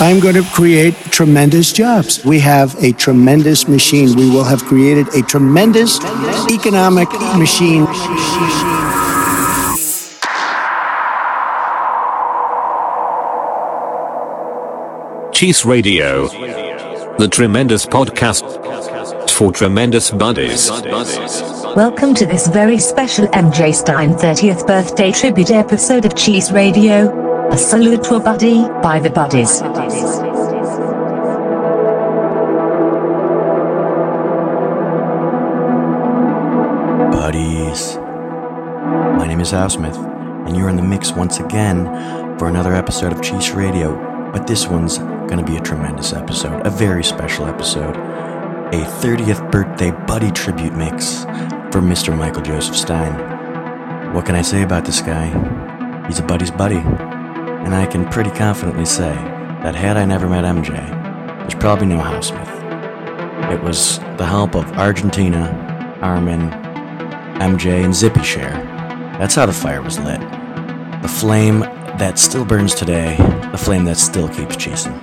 I'm going to create tremendous jobs. We have a tremendous machine. We will have created a tremendous economic machine. Cheese Radio, the tremendous podcast for tremendous buddies. Welcome to this very special MJ Stein 30th birthday tribute episode of Cheese Radio. A salute to a buddy by the buddies. Buddies. My name is Al Smith, and you're in the mix once again for another episode of Cheese Radio. But this one's gonna be a tremendous episode, a very special episode. A 30th birthday buddy tribute mix for Mr. Michael Joseph Stein. What can I say about this guy? He's a buddy's buddy and I can pretty confidently say that had I never met MJ, there's probably no House Smith. It was the help of Argentina, Armin, MJ, and Zippy Share. That's how the fire was lit. The flame that still burns today, the flame that still keeps chasing.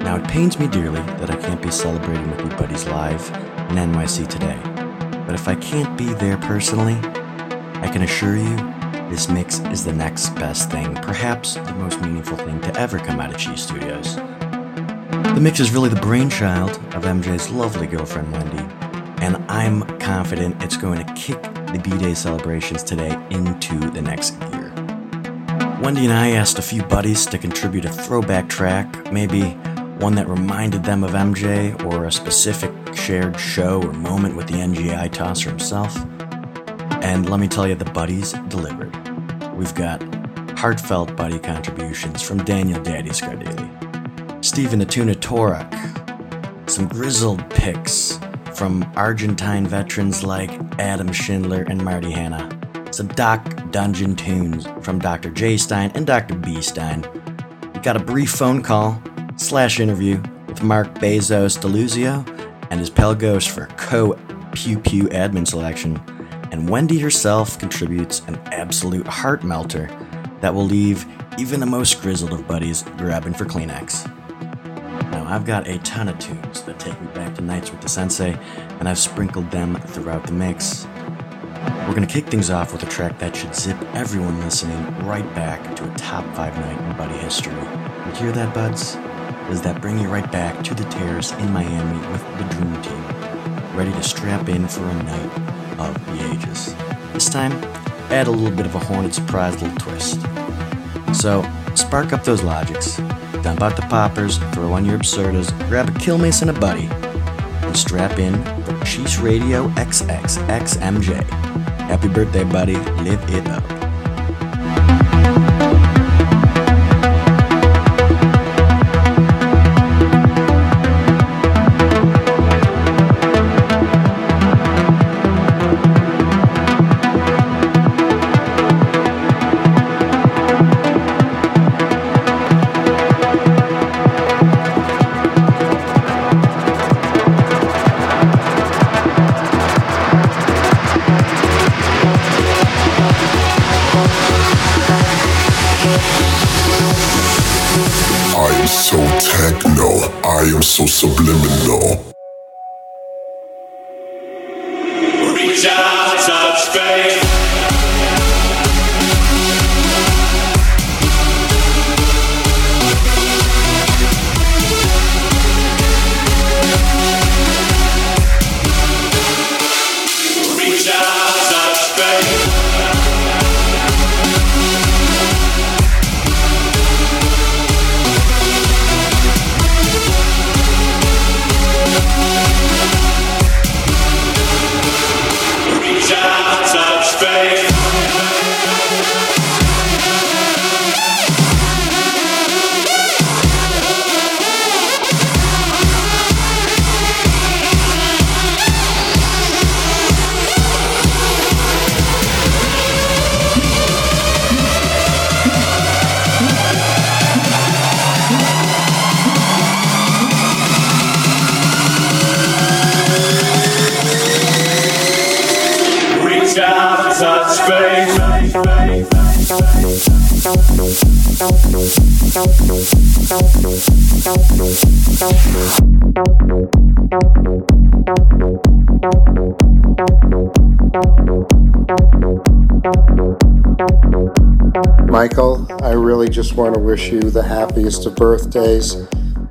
Now, it pains me dearly that I can't be celebrating with you buddies live in NYC today. But if I can't be there personally, I can assure you this mix is the next best thing, perhaps the most meaningful thing to ever come out of Cheese Studios. The mix is really the brainchild of MJ's lovely girlfriend Wendy, and I'm confident it's going to kick the B Day celebrations today into the next gear. Wendy and I asked a few buddies to contribute a throwback track, maybe one that reminded them of MJ or a specific shared show or moment with the NGI tosser himself. And let me tell you, the buddies delivered. We've got heartfelt buddy contributions from Daniel Daddy Scardelli, Stephen Atuna Torak, some grizzled picks from Argentine veterans like Adam Schindler and Marty Hanna, some Doc Dungeon tunes from Dr. J. Stein and Dr. B. Stein. We got a brief phone call slash interview with Mark Bezos Deluzio and his pal Ghost for co Pew Pew admin selection and Wendy herself contributes an absolute heart melter that will leave even the most grizzled of buddies grabbing for Kleenex. Now, I've got a ton of tunes that take me back to nights with the sensei, and I've sprinkled them throughout the mix. We're gonna kick things off with a track that should zip everyone listening right back to a top five night in buddy history. You hear that, buds? Does that bring you right back to the terrace in Miami with the Dream Team, ready to strap in for a night of the ages. This time, add a little bit of a hornet surprise little twist. So, spark up those logics, dump out the poppers, throw on your absurdas, grab a kill mace and a buddy, and strap in for Cheese Radio XXXMJ. Happy birthday, buddy. Live it up. Just want to wish you the happiest of birthdays,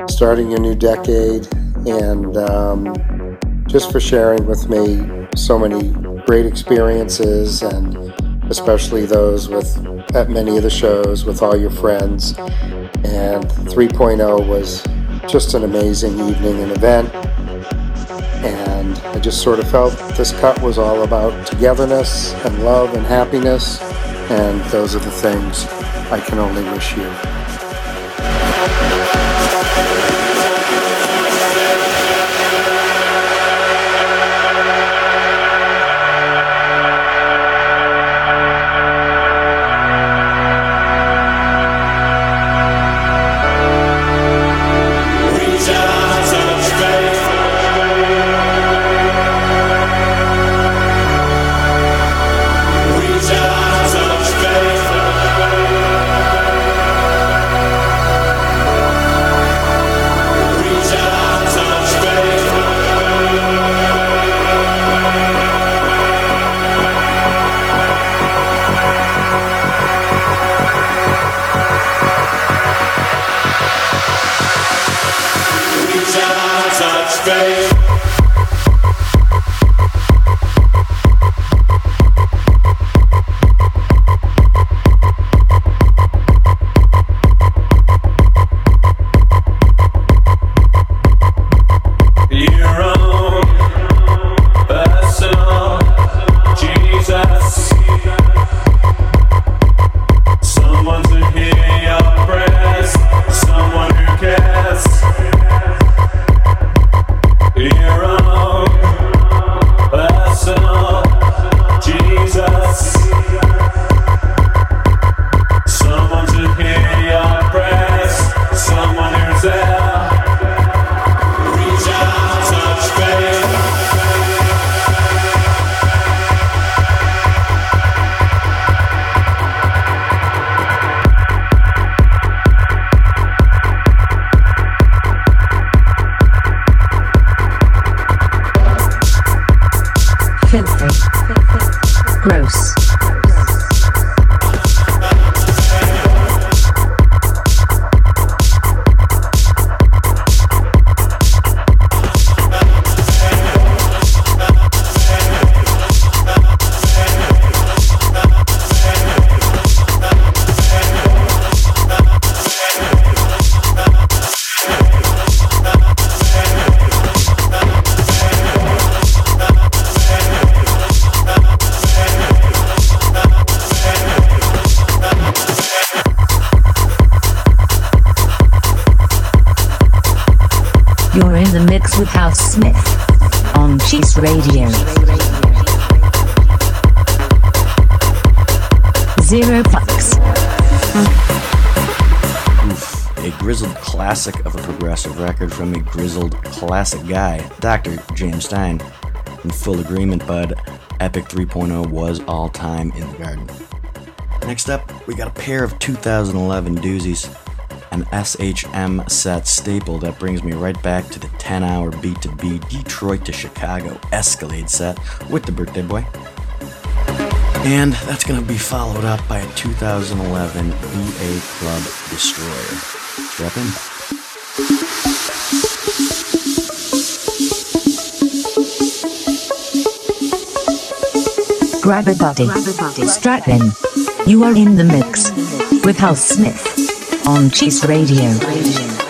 starting your new decade, and um, just for sharing with me so many great experiences, and especially those with at many of the shows with all your friends. And 3.0 was just an amazing evening and event. And I just sort of felt this cut was all about togetherness and love and happiness. And those are the things I can only wish you. Radio. Zero fucks. A grizzled classic of a progressive record from a grizzled classic guy, Dr. James Stein. In full agreement, bud, Epic 3.0 was all time in the garden. Next up, we got a pair of 2011 doozies. An SHM set staple that brings me right back to the 10 hour B2B Detroit to Chicago Escalade set with the birthday boy. And that's going to be followed up by a 2011 BA Club Destroyer. Strap in. Grab a buddy. Strap in. You are in the mix with House Smith on Cheese Radio.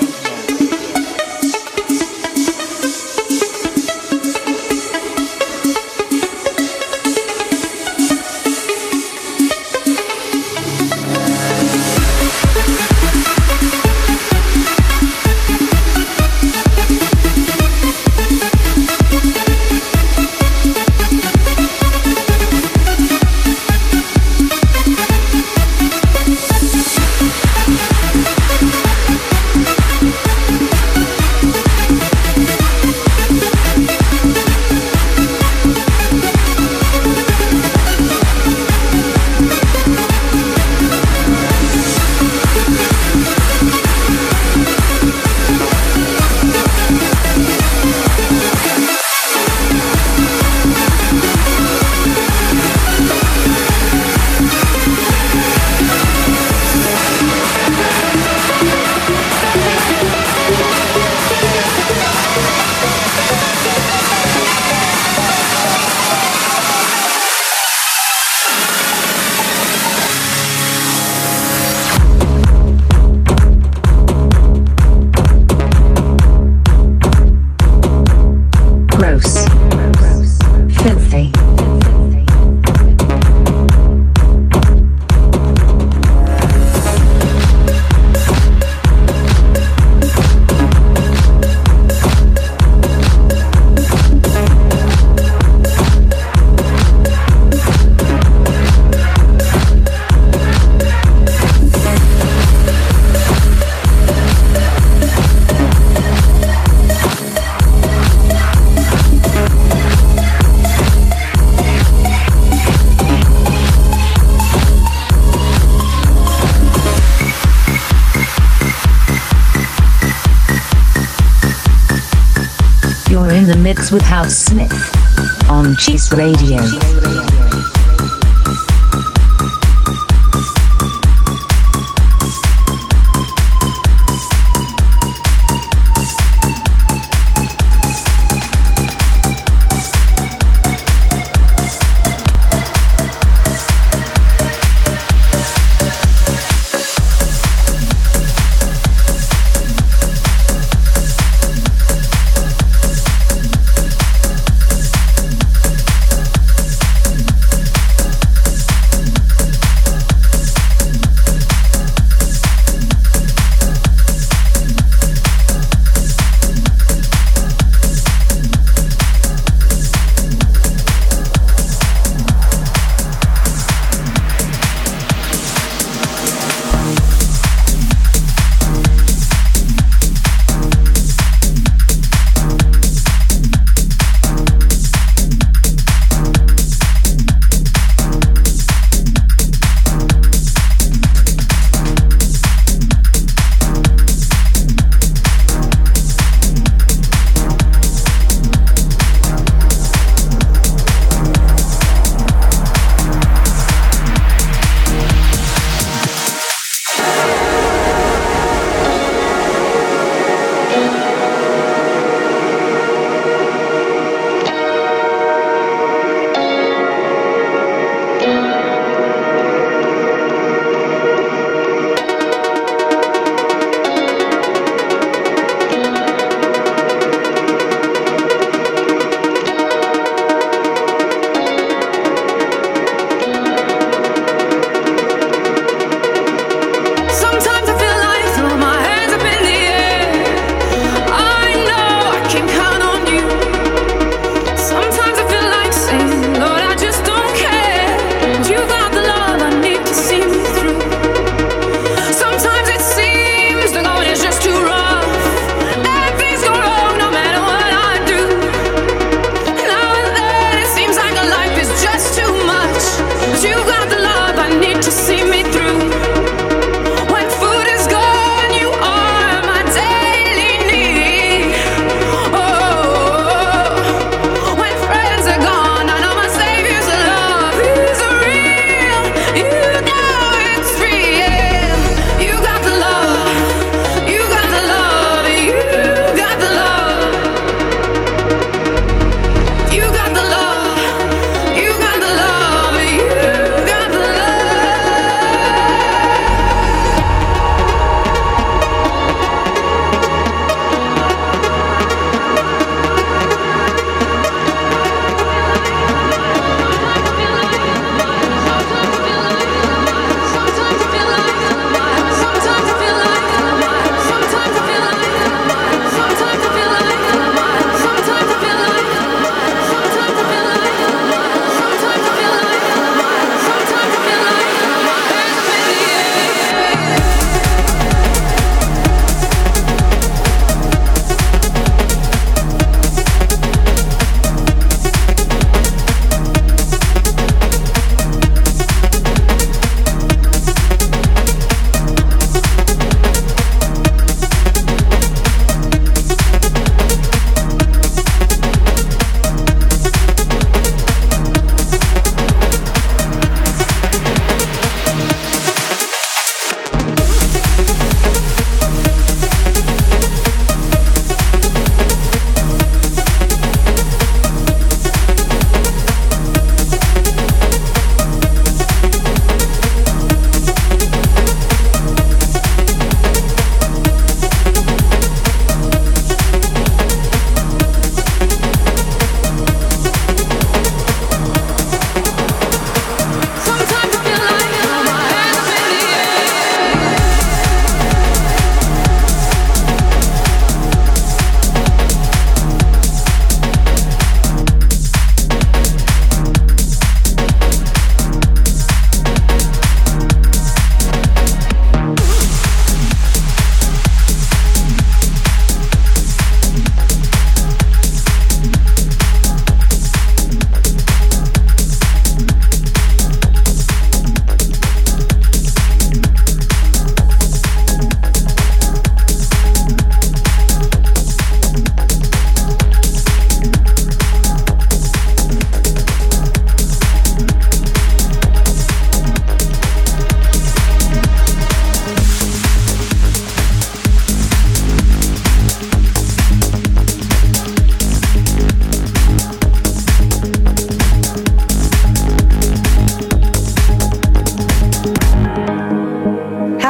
On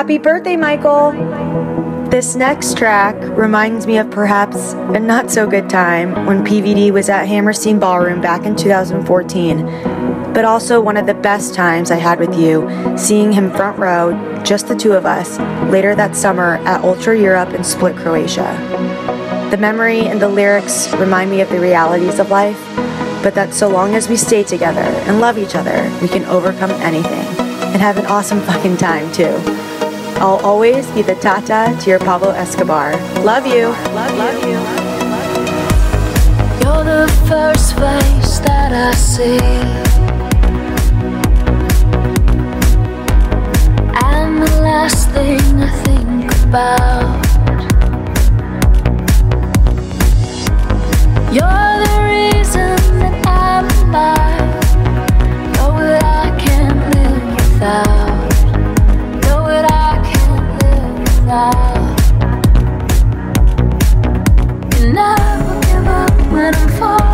Happy birthday, Michael! This next track reminds me of perhaps a not so good time when PVD was at Hammerstein Ballroom back in 2014, but also one of the best times I had with you, seeing him front row, just the two of us, later that summer at Ultra Europe in Split, Croatia. The memory and the lyrics remind me of the realities of life, but that so long as we stay together and love each other, we can overcome anything and have an awesome fucking time too. I'll always be the tata to your Pablo Escobar. Love you. Love, love you. You're the first face that I see. And the last thing I think about. You're the reason that I'm alive. You're what I can't live without. Without. You never give up when I'm falling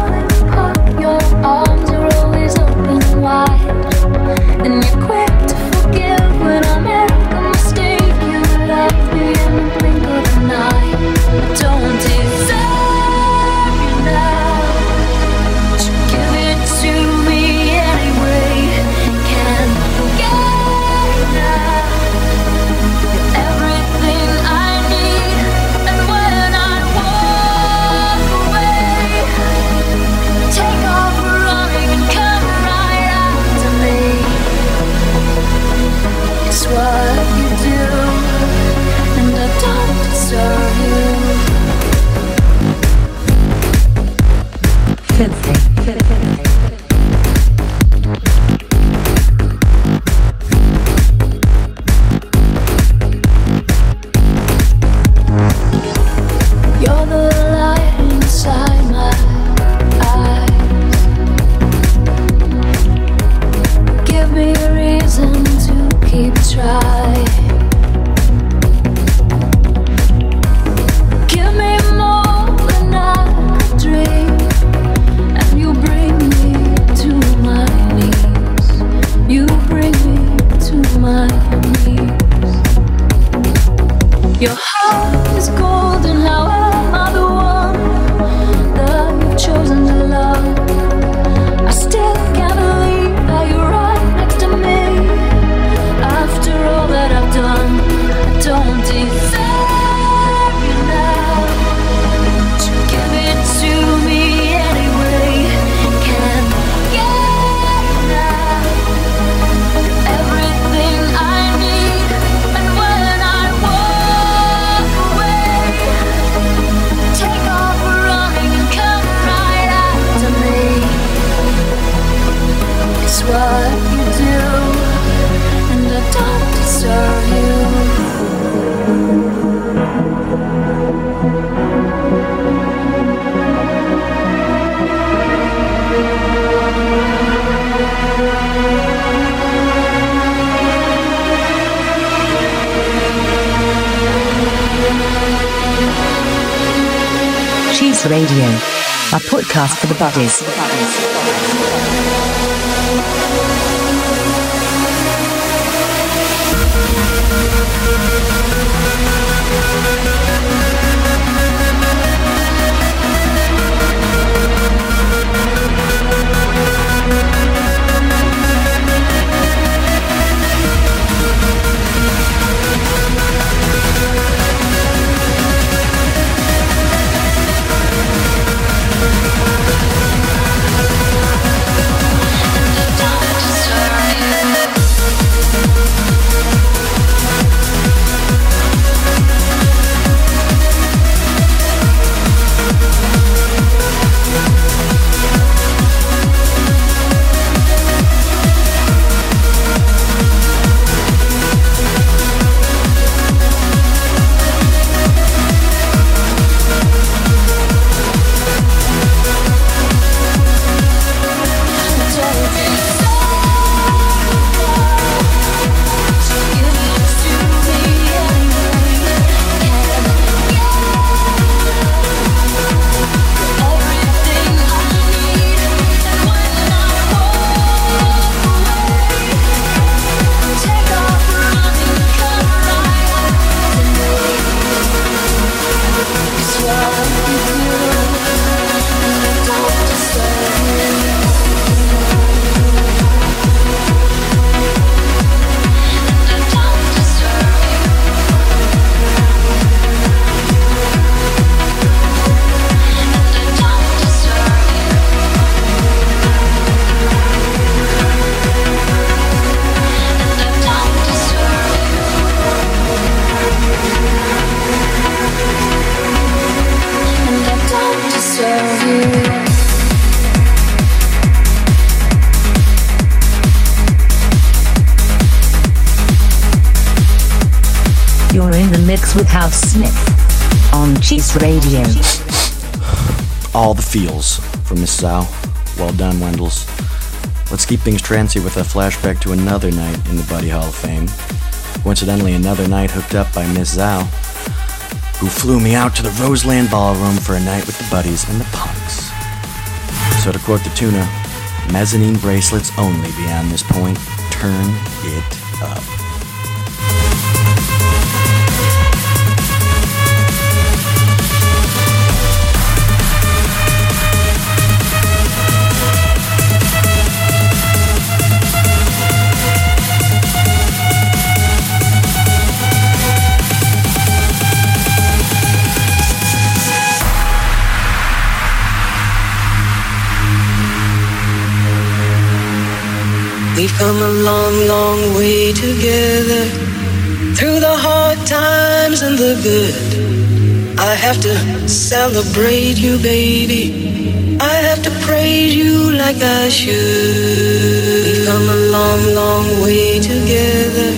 feels from Miss Zhao. Well done, Wendels. Let's keep things trancy with a flashback to another night in the Buddy Hall of Fame. Coincidentally, another night hooked up by Miss Zhao, who flew me out to the Roseland Ballroom for a night with the Buddies and the Punks. So to quote the tuna, mezzanine bracelets only beyond this point. Turn it up. Come a long, long way together through the hard times and the good. I have to celebrate you, baby. I have to praise you like I should. We've come a long, long way together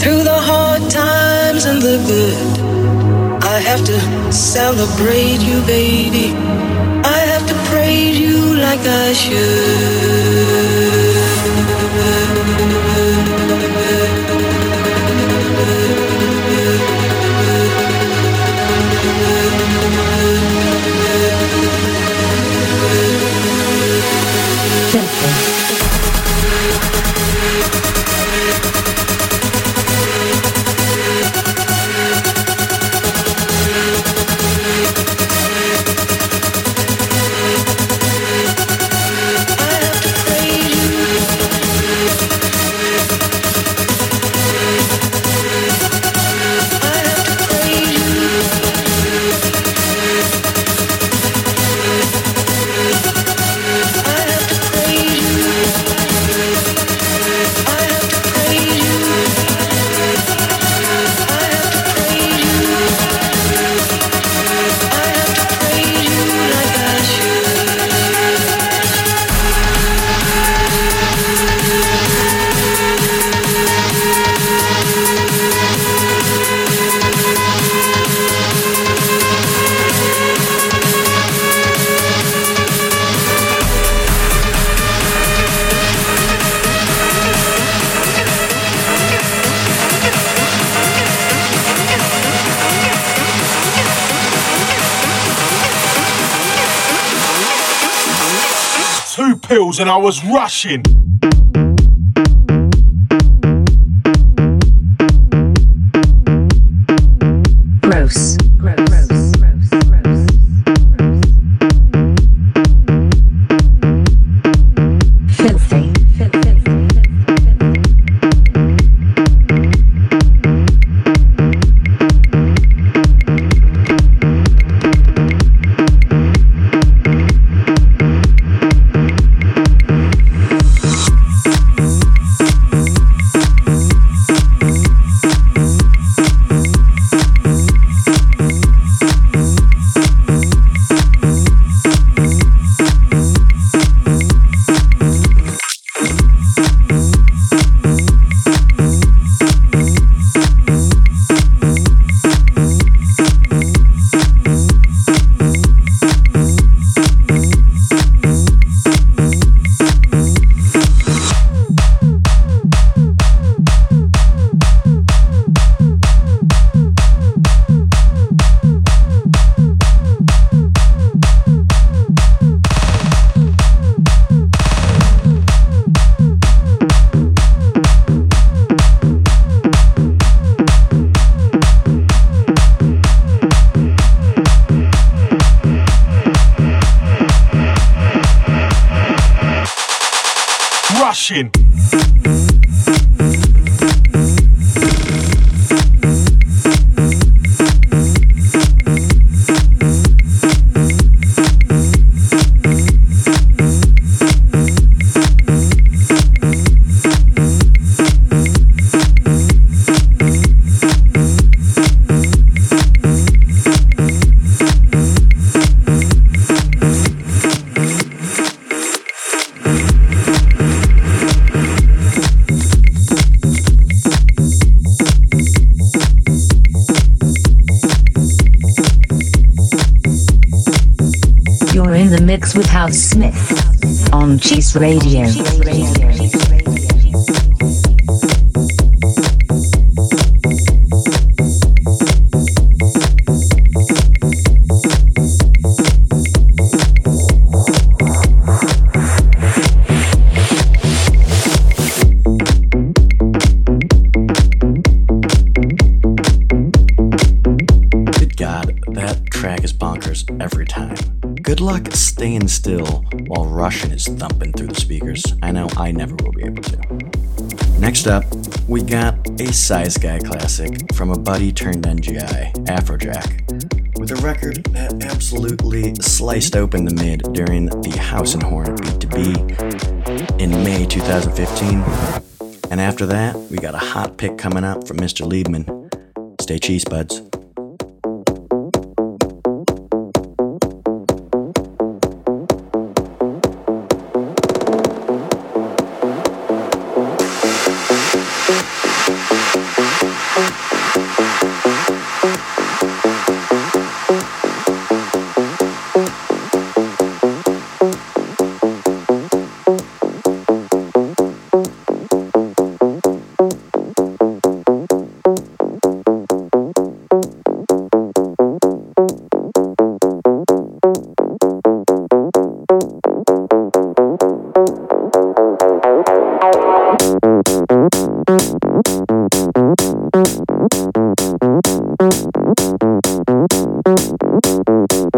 through the hard times and the good. I have to celebrate you, baby. I have to praise you like I should. Two pills and I was rushing. Radio. Up, we got a Size Guy classic from a buddy turned NGI, Afrojack, with a record that absolutely sliced open the mid during the House and Horn Beat to Be in May 2015. And after that, we got a hot pick coming up from Mr. Liebman. Stay cheese, buds.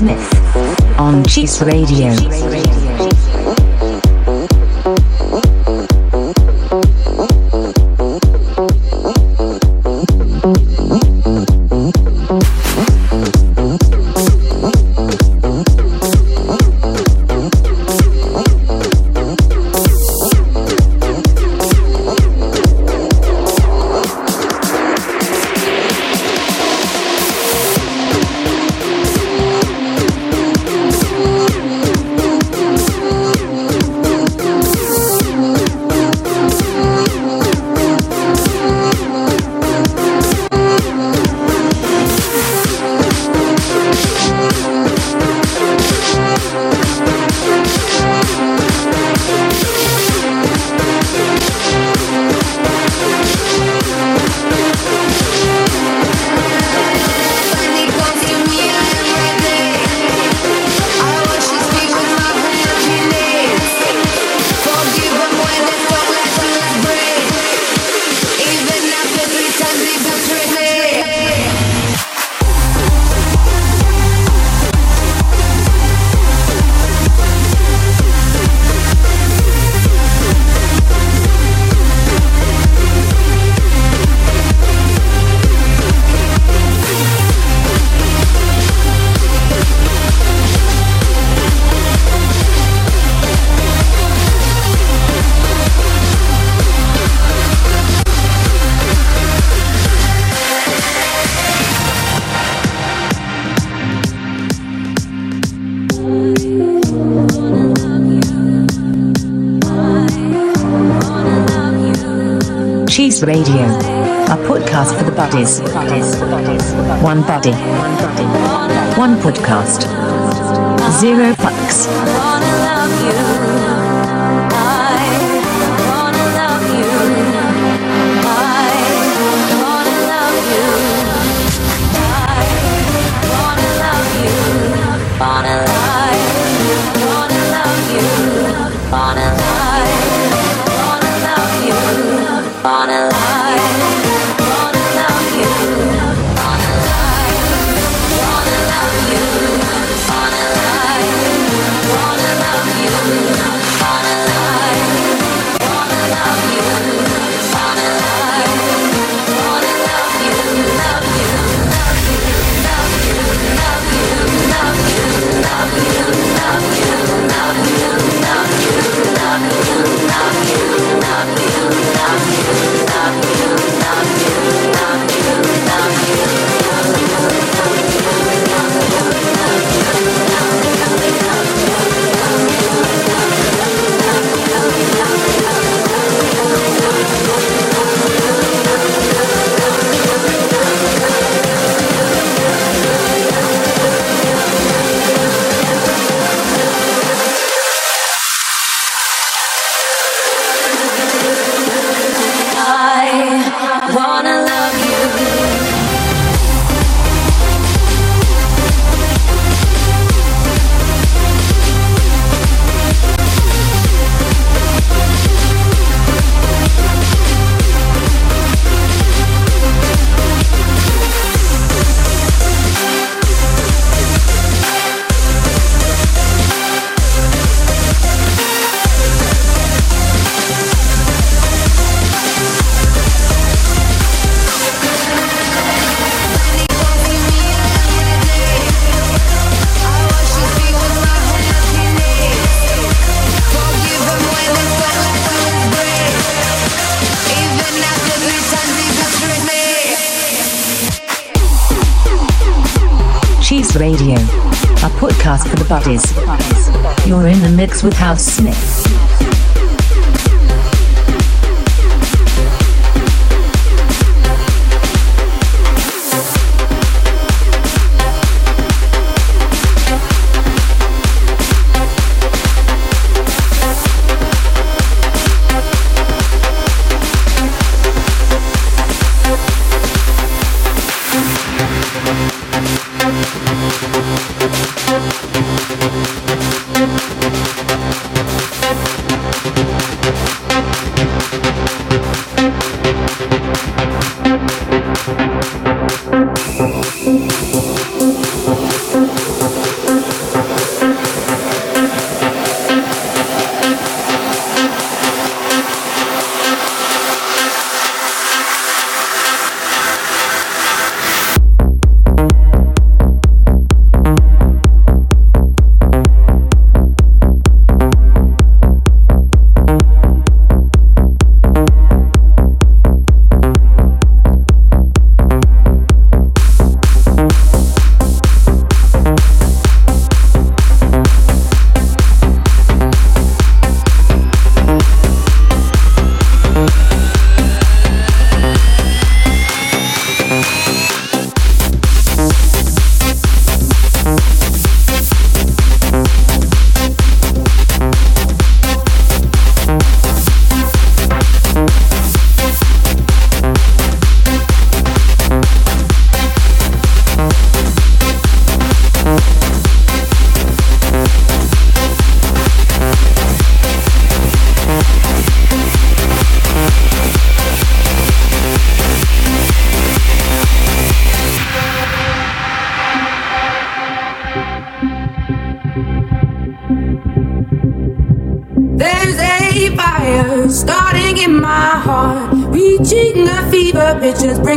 Smith on Cheese Radio. Radio, a podcast for the buddies. One buddy, one podcast, zero fucks. Buddies. You're in the mix with House Smith.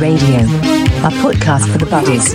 Radio, a podcast for the buddies.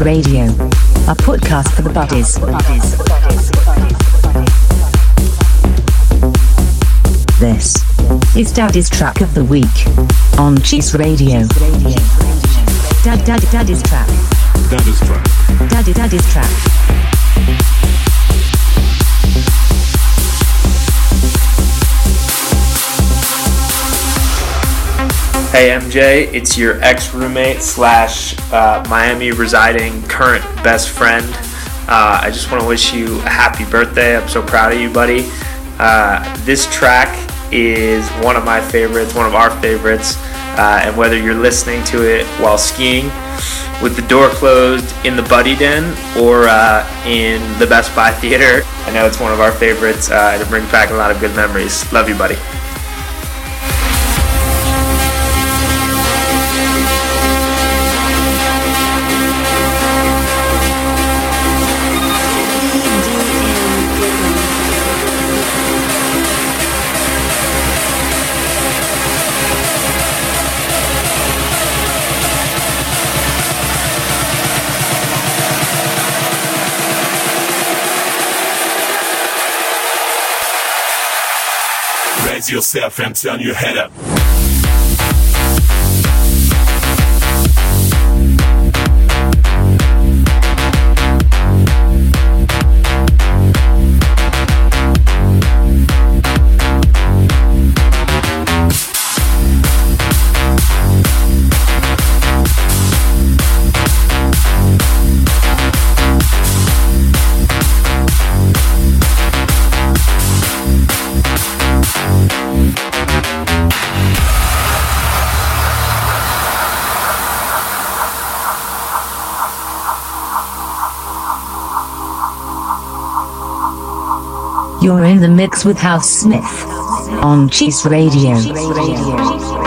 Radio, a podcast for the buddies. This is Daddy's track of the week on Cheese Radio. Dad, Dad, Daddy's track. Daddy's track. Daddy, Daddy's track. Hey MJ, it's your ex roommate slash uh, Miami residing current best friend. Uh, I just want to wish you a happy birthday. I'm so proud of you, buddy. Uh, this track is one of my favorites, one of our favorites. Uh, and whether you're listening to it while skiing, with the door closed in the Buddy Den, or uh, in the Best Buy Theater, I know it's one of our favorites. Uh, it brings back a lot of good memories. Love you, buddy. Yourself and turn your head up. The mix with House Smith on Cheese Radio. Thank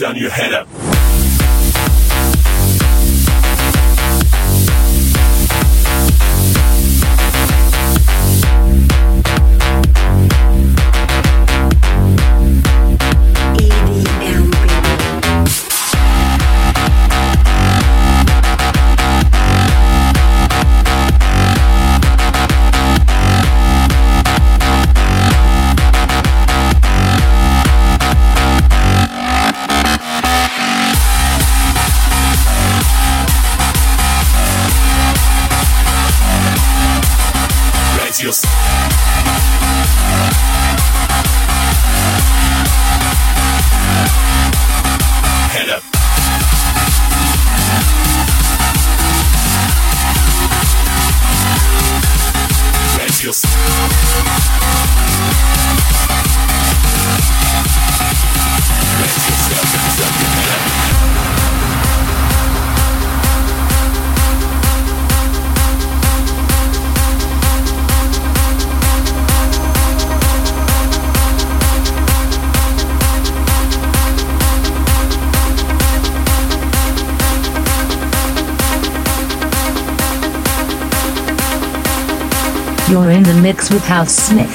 and your head up. With House Smith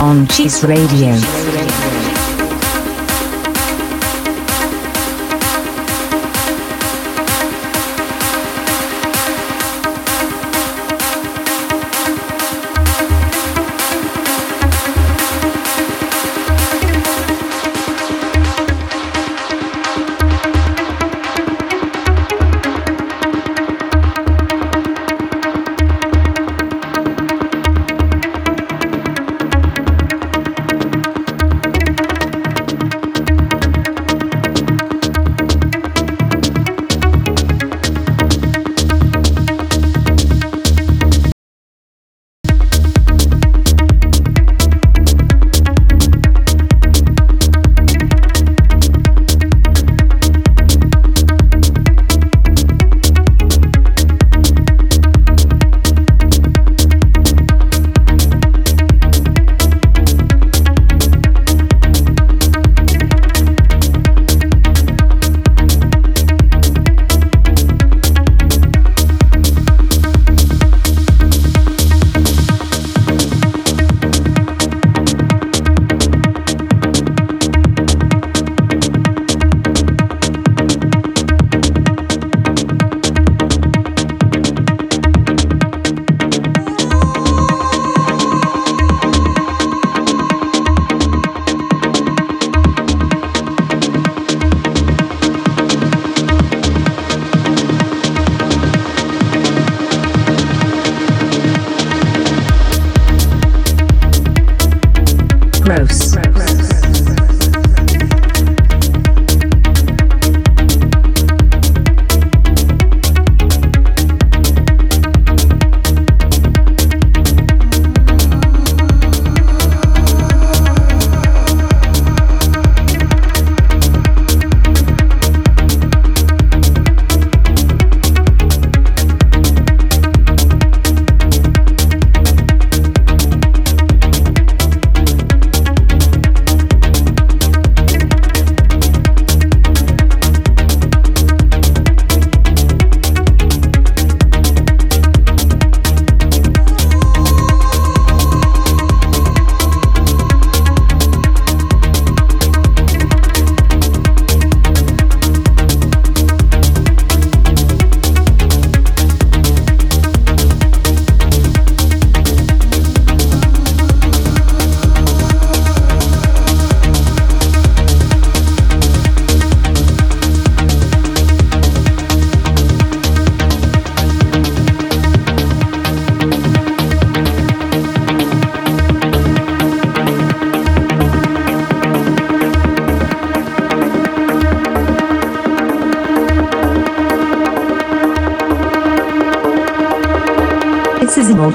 on Cheese Radio.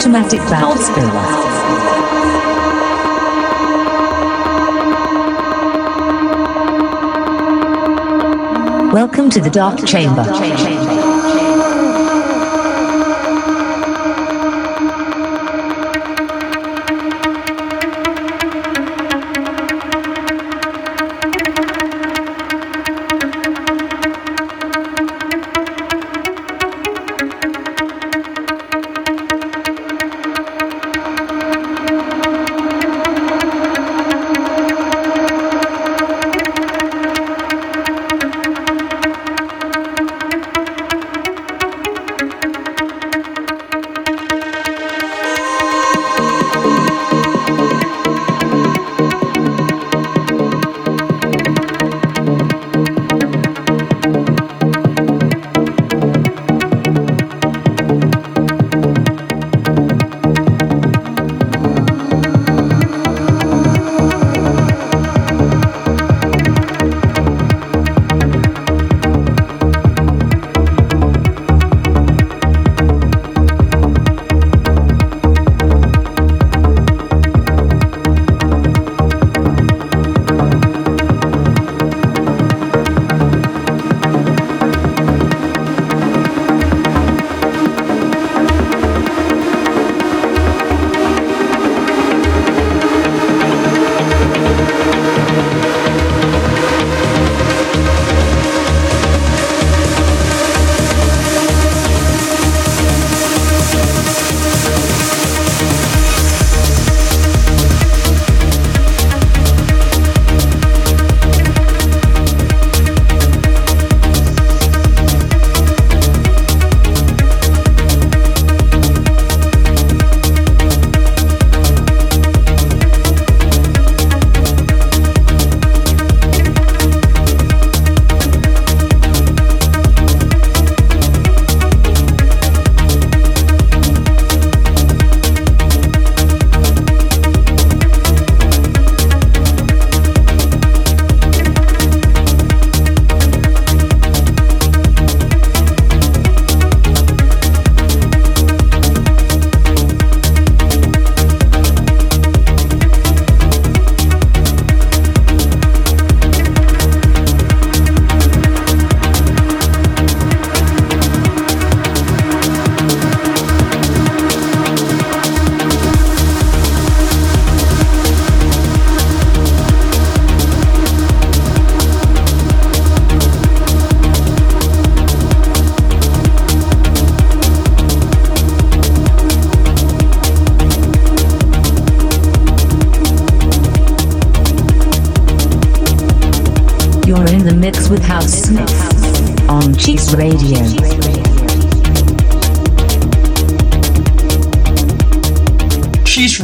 Automatic valve spiller. Welcome to the Dark Chamber.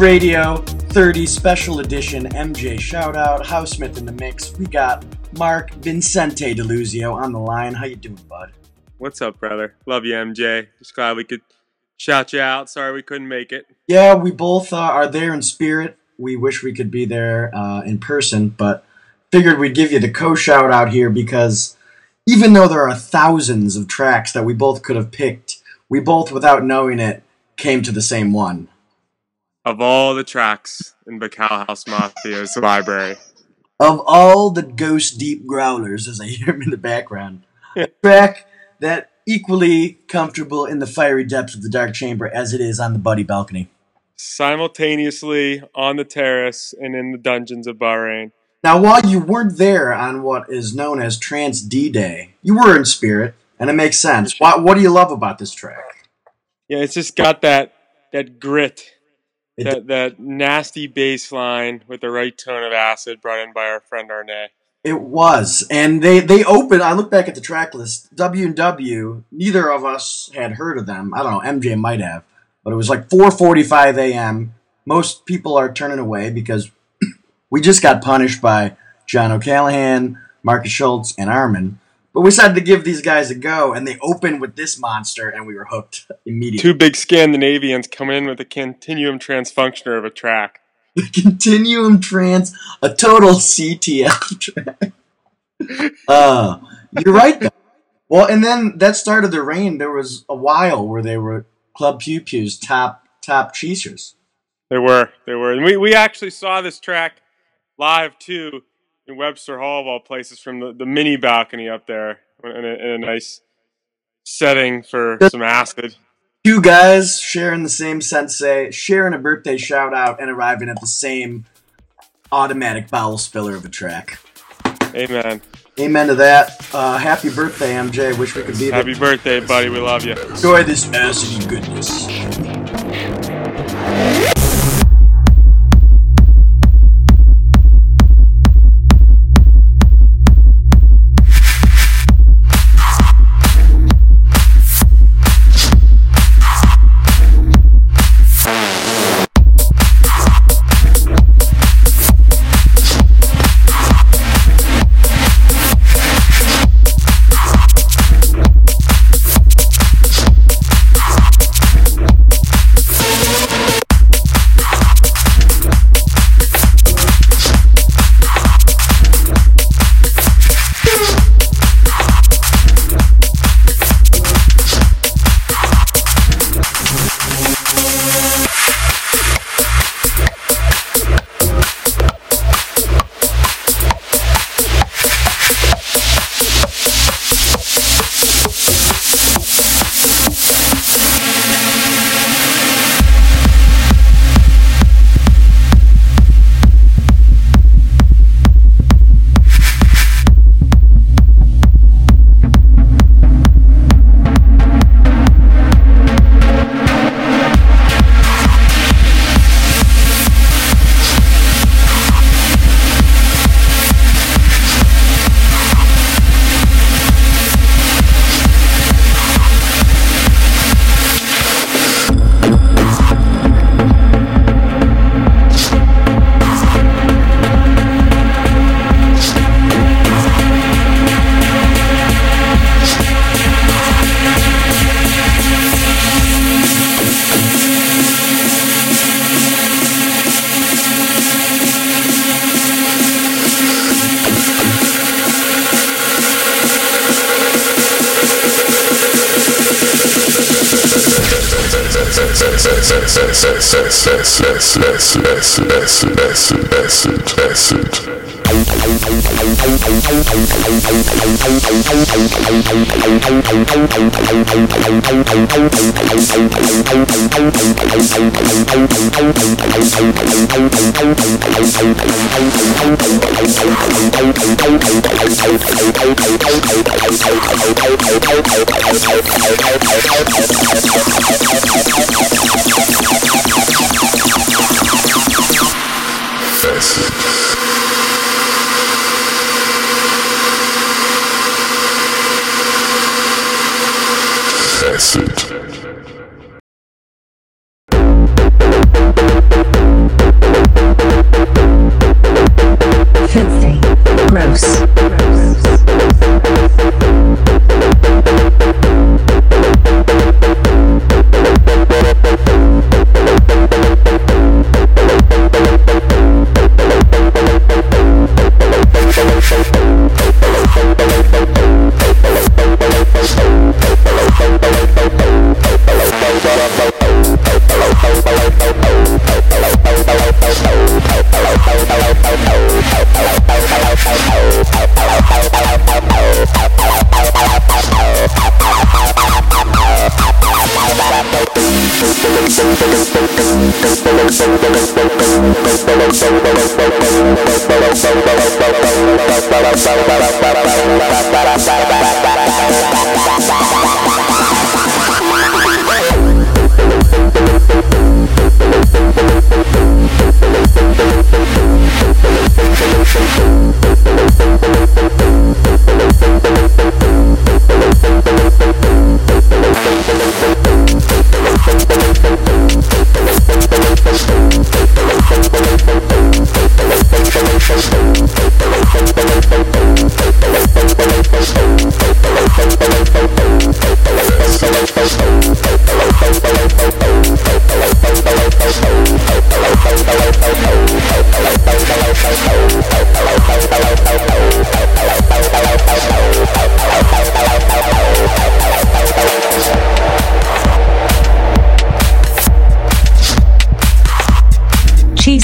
Radio 30 Special Edition MJ shout out. House Smith in the mix. We got Mark Vincente Deluzio on the line. How you doing, bud? What's up, brother? Love you, MJ. Just glad we could shout you out. Sorry we couldn't make it. Yeah, we both uh, are there in spirit. We wish we could be there uh, in person, but figured we'd give you the co shout out here because even though there are thousands of tracks that we both could have picked, we both, without knowing it, came to the same one. Of all the tracks in Bacal House Mafia's library, Of all the ghost deep growlers, as I hear them in the background, a track that equally comfortable in the fiery depths of the dark chamber as it is on the buddy balcony. simultaneously on the terrace and in the dungeons of Bahrain. Now, while you weren't there on what is known as Trance D Day, you were in spirit, and it makes sense. What, what do you love about this track? Yeah, it's just got that that grit, It- that that nasty bass line with the right tone of acid brought in by our friend Arne. It was, and they they opened. I look back at the track list. W and W. Neither of us had heard of them. I don't know. MJ might have, but it was like 4:45 a.m. Most people are turning away because we just got punished by John O'Callaghan, Markus Schulz, and Armin. But we decided to give these guys a go, and they opened with this monster, and we were hooked immediately. Two big Scandinavians come in with a continuum transfunctioner of a track. The Continuum Trans, a total CTL track. Uh, you're right, though. Well, and then that started the reign. There was a while where they were Club Pew Pew's top top cheesers. They were, they were, and we, we actually saw this track live too in Webster Hall of all places from the, the mini balcony up there in a, in a nice setting for some acid. Two guys sharing the same sensei, sharing a birthday shout out, and arriving at the same automatic bowel spiller of a track. Amen. Amen to that. Uh, happy birthday, MJ. Wish we could be there. Happy birthday, buddy. We love you. Enjoy this acidy goodness. acid, acid, acid, acid, acid this. That's. Filthy. Gross.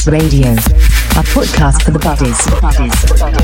Radio. A podcast for the buddies.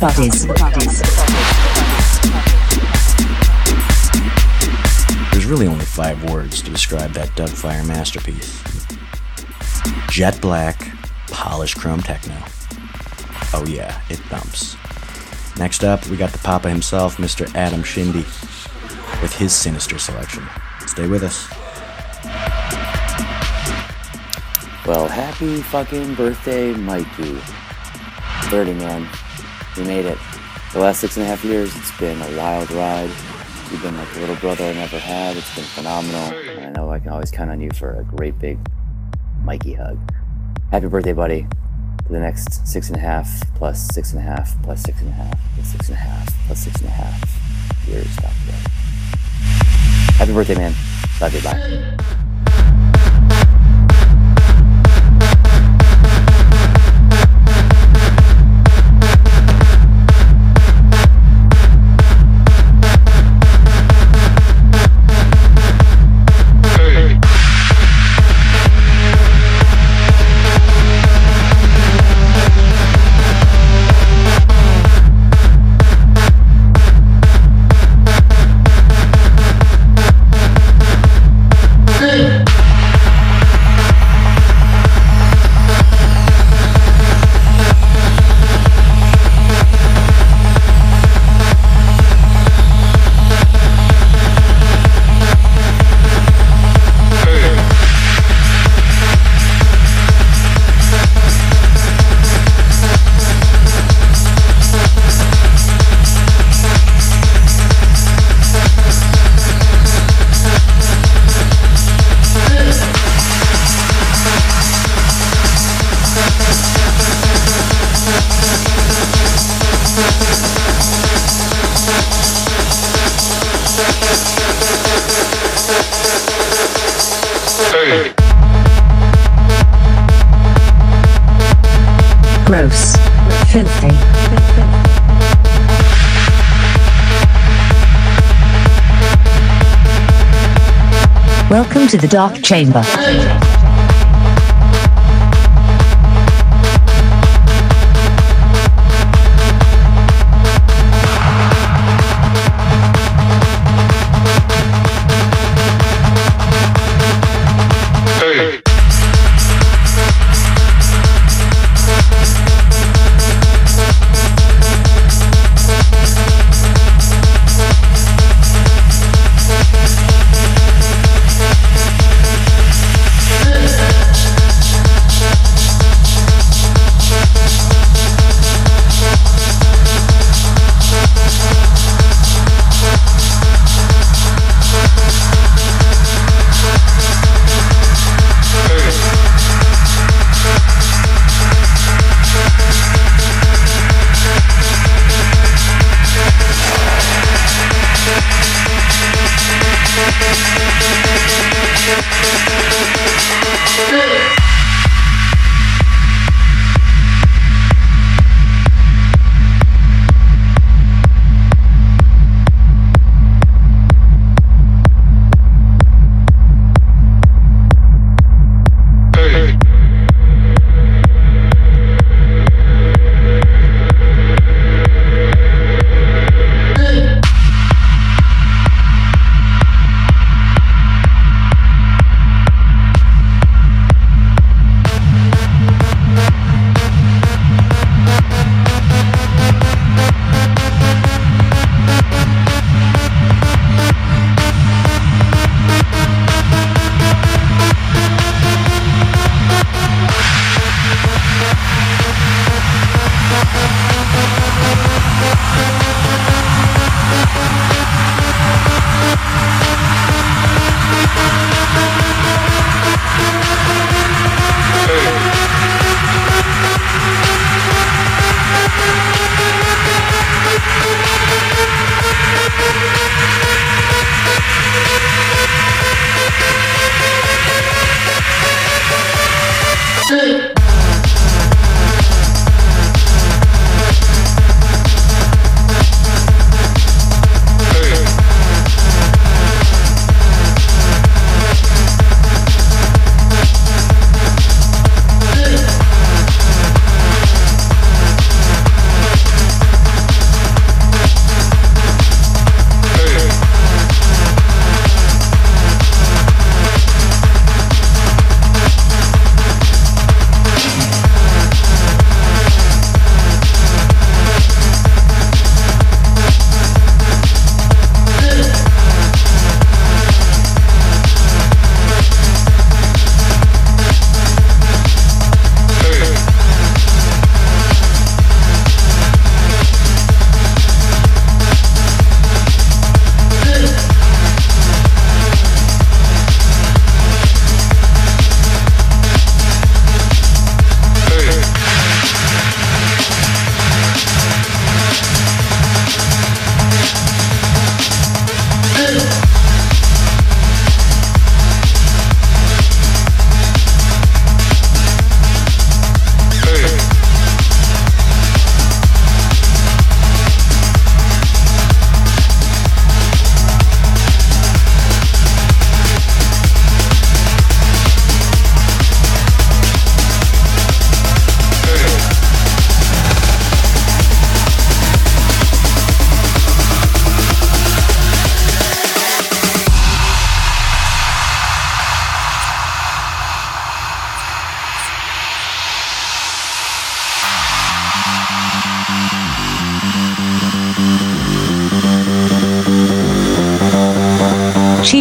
Podcast for the. There's really only five words to describe that Dubfire masterpiece jet black, polished chrome techno. Oh, yeah, it thumps. Next up, we got the Papa himself, Mr. Adam Shindy, with his sinister selection. Stay with us. Well, happy fucking birthday, Mikey. 30, man. We made it. The last six and a half years, it's been a wild ride. You've been like a little brother I never had. It's been phenomenal. And I know I can always count on you for a great big Mikey hug. Happy birthday, buddy. For the next six and a half, plus six and a half, plus six and a half, plus six and a half, plus six and a half years, Happy birthday, man. Love you. Bye. To the Dark Chamber.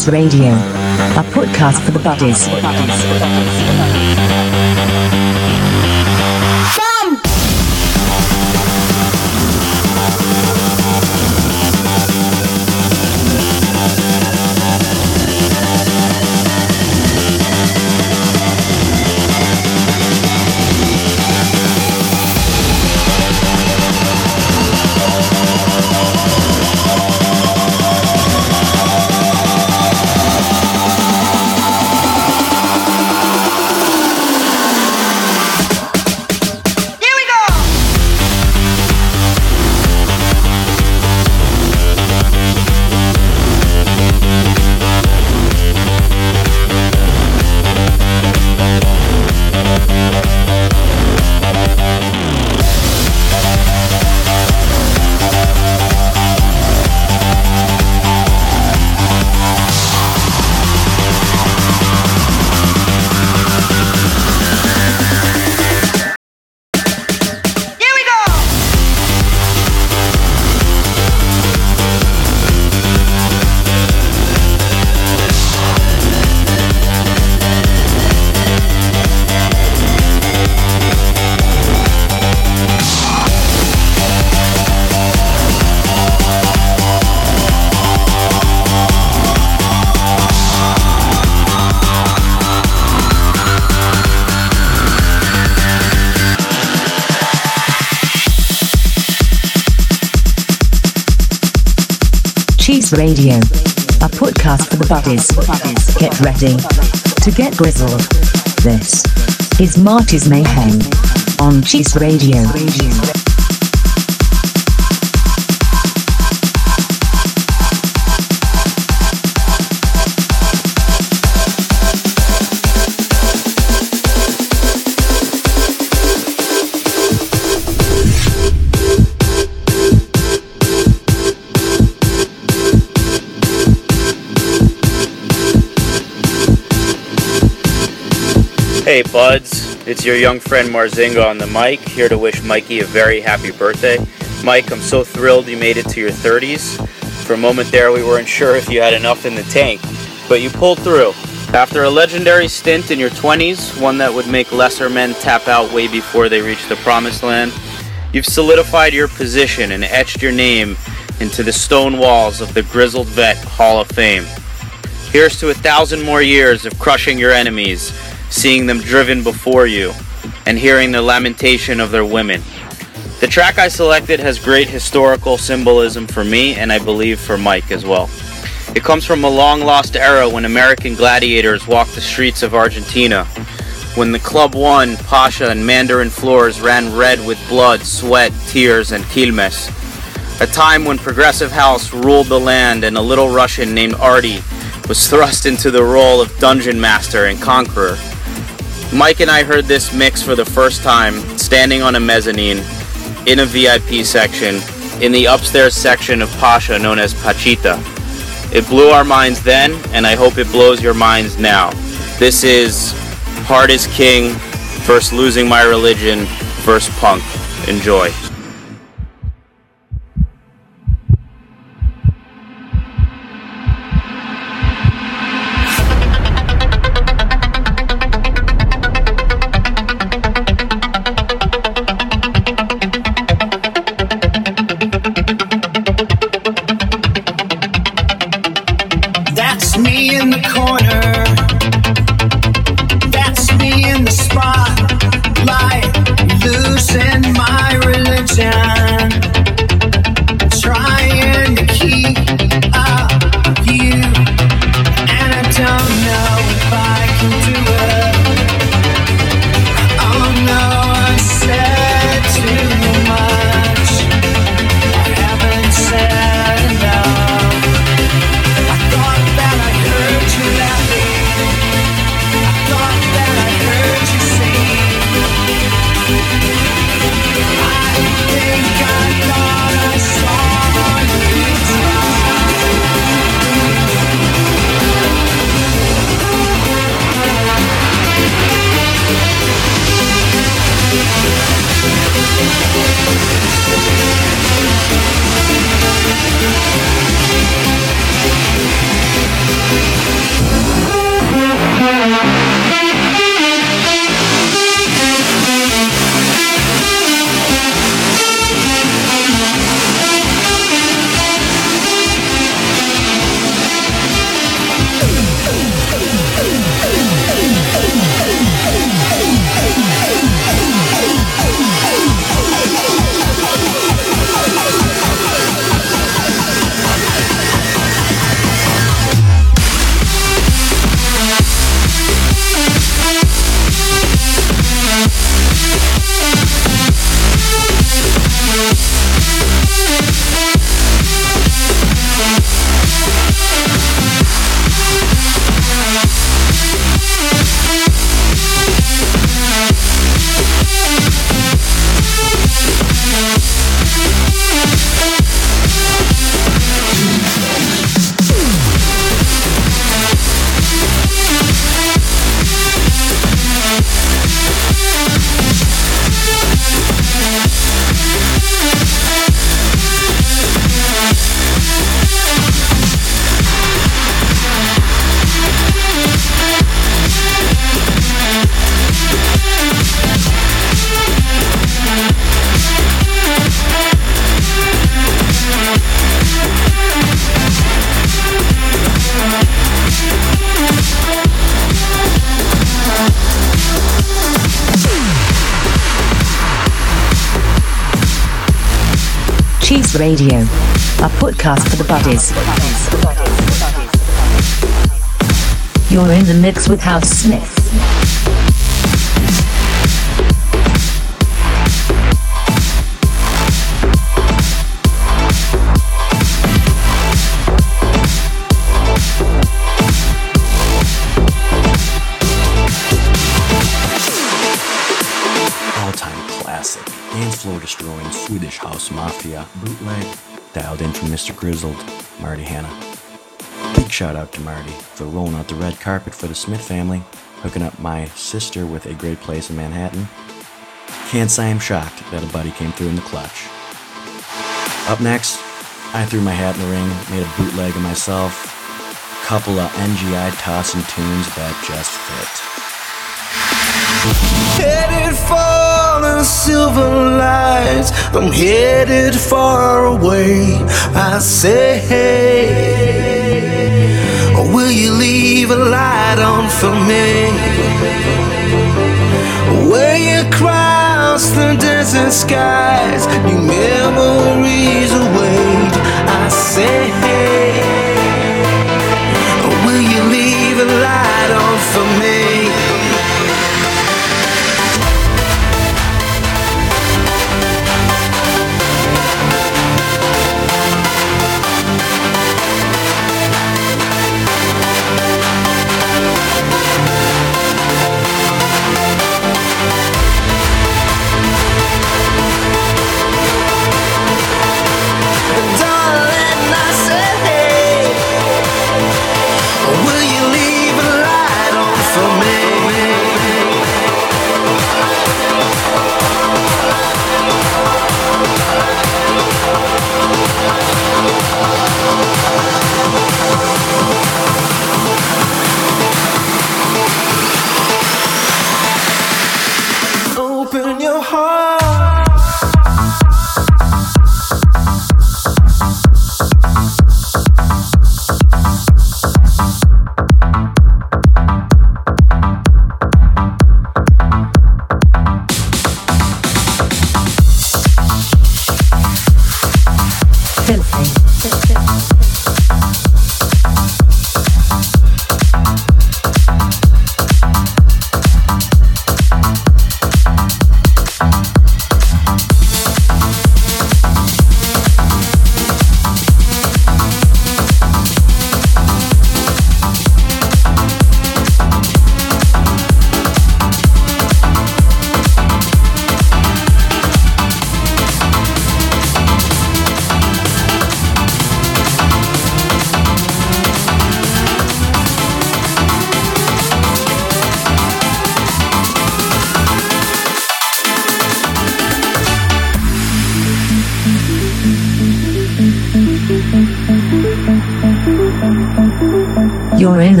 Cheese Radio, a podcast for the buddies. Radio, a podcast for the buddies. Get ready to get grizzled. This is Marty's Mayhem on Cheese Radio. Hey buds, it's your young friend Marzinga on the mic, here to wish Mikey a very happy birthday. Mike, I'm so thrilled you made it to your 30s. For a moment there, we weren't sure if you had enough in the tank, but you pulled through. After a legendary stint in your 20s, one that would make lesser men tap out way before they reach the promised land, you've solidified your position and etched your name into the stone walls of the Grizzled Vet Hall of Fame. Here's to a thousand more years of crushing your enemies, seeing them driven before you, and hearing the lamentation of their women. The track I selected has great historical symbolism for me, and I believe for Mike as well. It comes from a long lost era when American gladiators walked the streets of Argentina, when the Club One, Pacha, and Mandarin floors ran red with blood, sweat, tears, and quilmes. A time when Progressive House ruled the land and a little Russian named Arty was thrust into the role of dungeon master and conqueror. Mike and I heard this mix for the first time standing on a mezzanine in a VIP section in the upstairs section of Pacha known as Pachita. It blew our minds then, and I hope it blows your minds now. This is Hard is King, first Losing My Religion, first Punk. Enjoy. Radio, a podcast for the buddies. You're in the mix with House Smith. Grizzled, Marty Hanna. Big shout out to Marty for rolling out the red carpet for the Smith family, hooking up my sister with a great place in Manhattan. Can't say I'm shocked that a buddy came through in the clutch. Up next, I threw my hat in the ring, made a bootleg of myself, a couple of NGI tossing tunes that just fit. Headed for silver lights. I'm headed far away. I say, hey, will you leave a light on for me? Where you cross the desert skies, new memories await. I say, hey, will you leave a light on for me?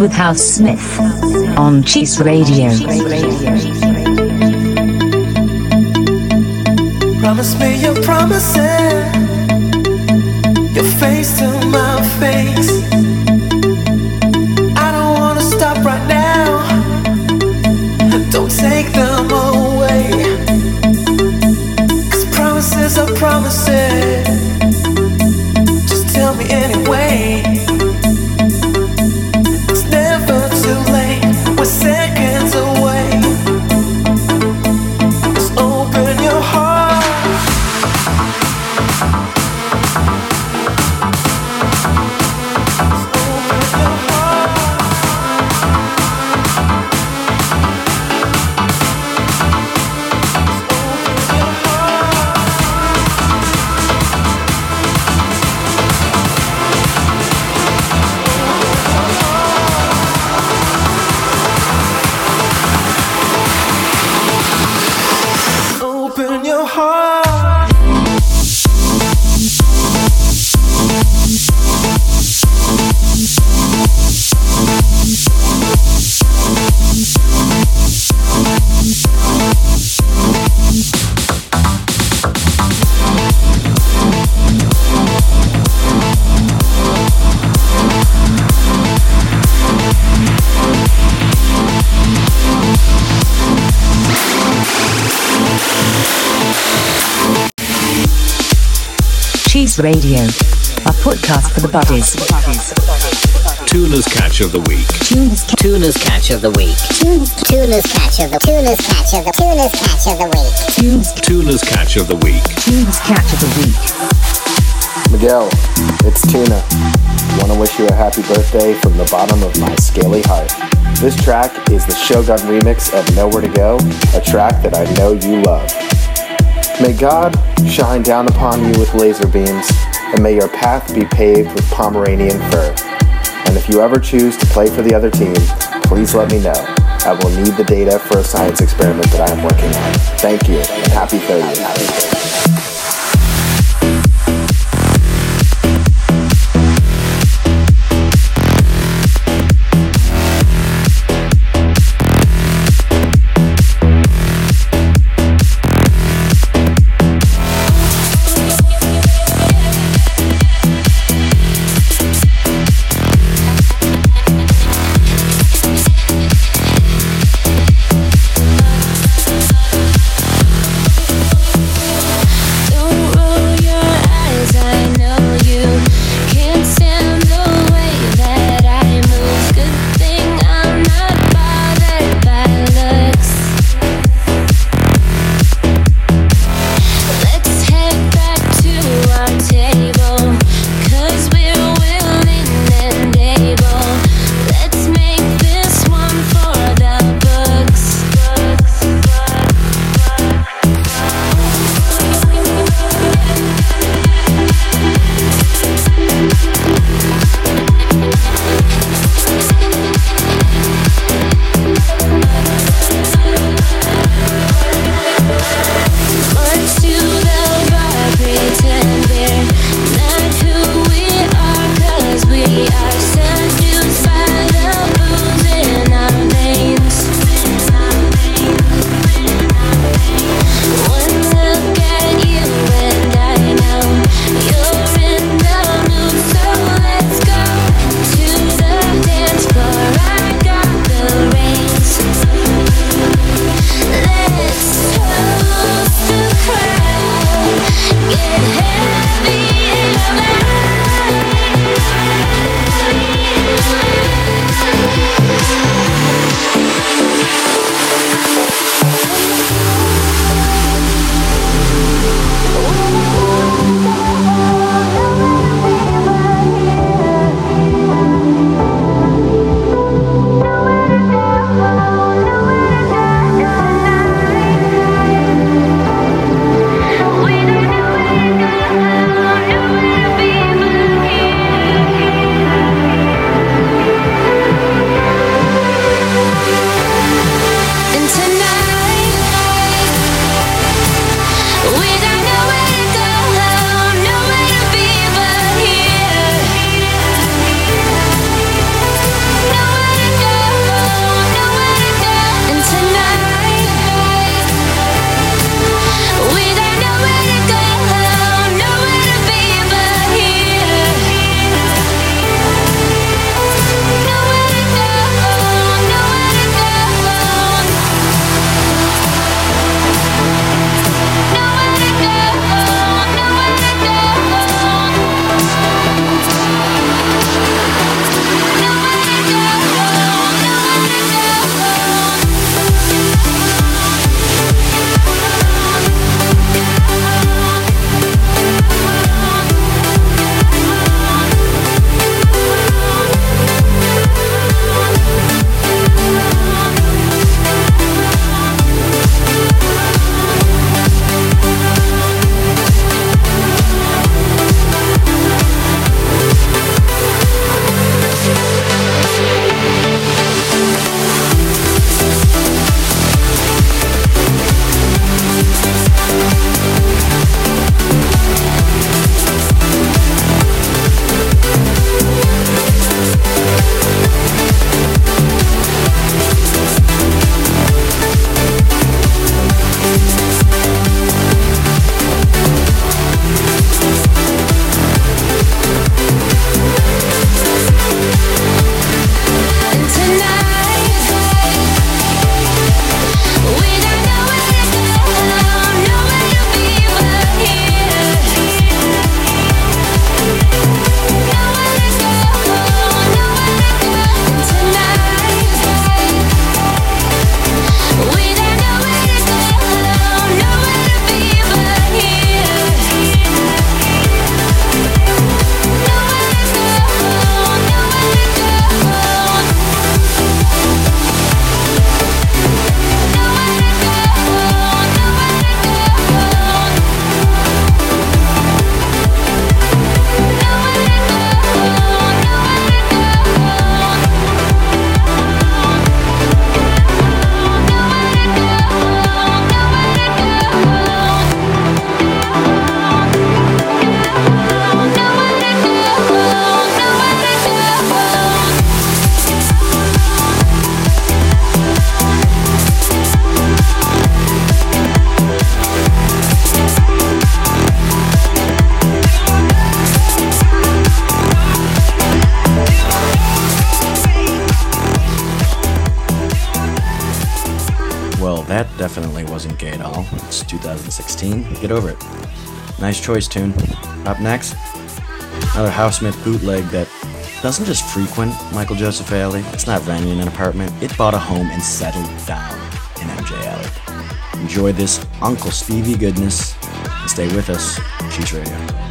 With House Smith on Cheese Radio. Promise me your promises, Cheese Radio, a podcast for the buddies. Tuna's Catch of the Week. Tuna's, tuna's catch of the week. Tuna's, tuna's catch of the tuna's catch of the tuna's catch of the week. Tunes, Tuna's Catch of the Week. Tunes Catch of the Week. Miguel, it's Tuna. Want to wish you a happy birthday from the bottom of my scaly heart. This track is the Shogun remix of Nowhere to Go, a track that I know you love. May God shine down upon you with laser beams, and may your path be paved with Pomeranian fur. And if you ever choose to play for the other team, please let me know. I will need the data for a science experiment that I am working on. Thank you, and happy 30th. 2016. Get over it. Nice choice, tune. Up next, another Housemith bootleg that doesn't just frequent Michael Joseph Alley. It's not renting an apartment. It bought a home and settled down in MJ Alley. Enjoy this Uncle Stevie goodness and stay with us. Cheese Radio.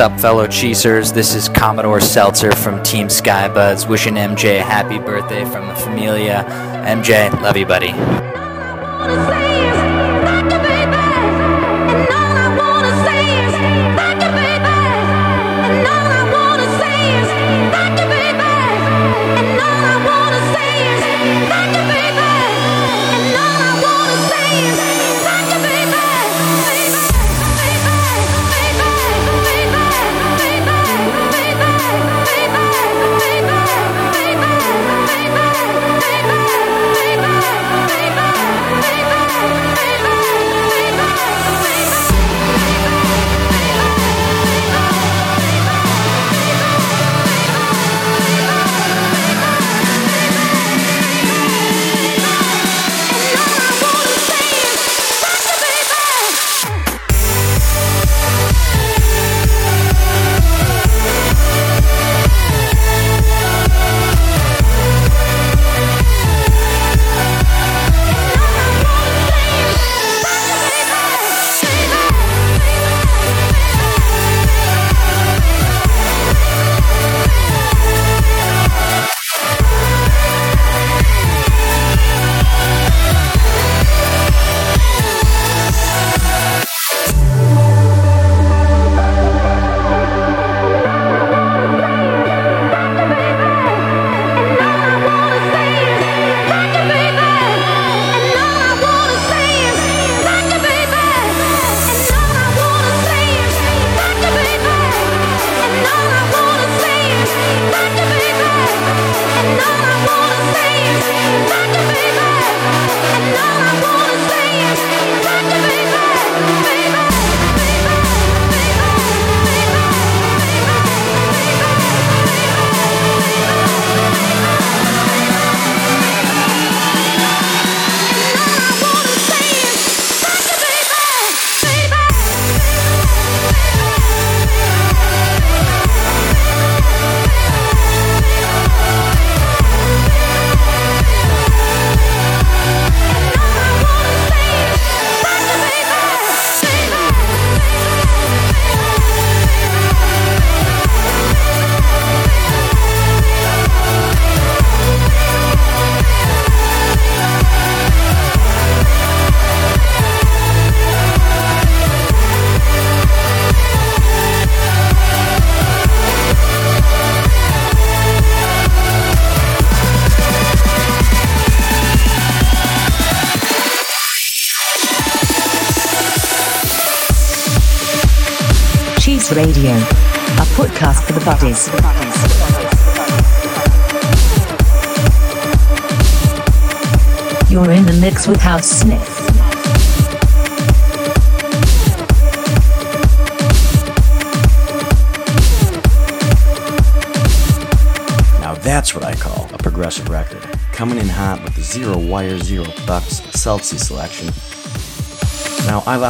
What's up, fellow Cheesers? This is Commodore Seltzer from Team Skybuds, wishing MJ a happy birthday from the Familia. MJ, love you, buddy.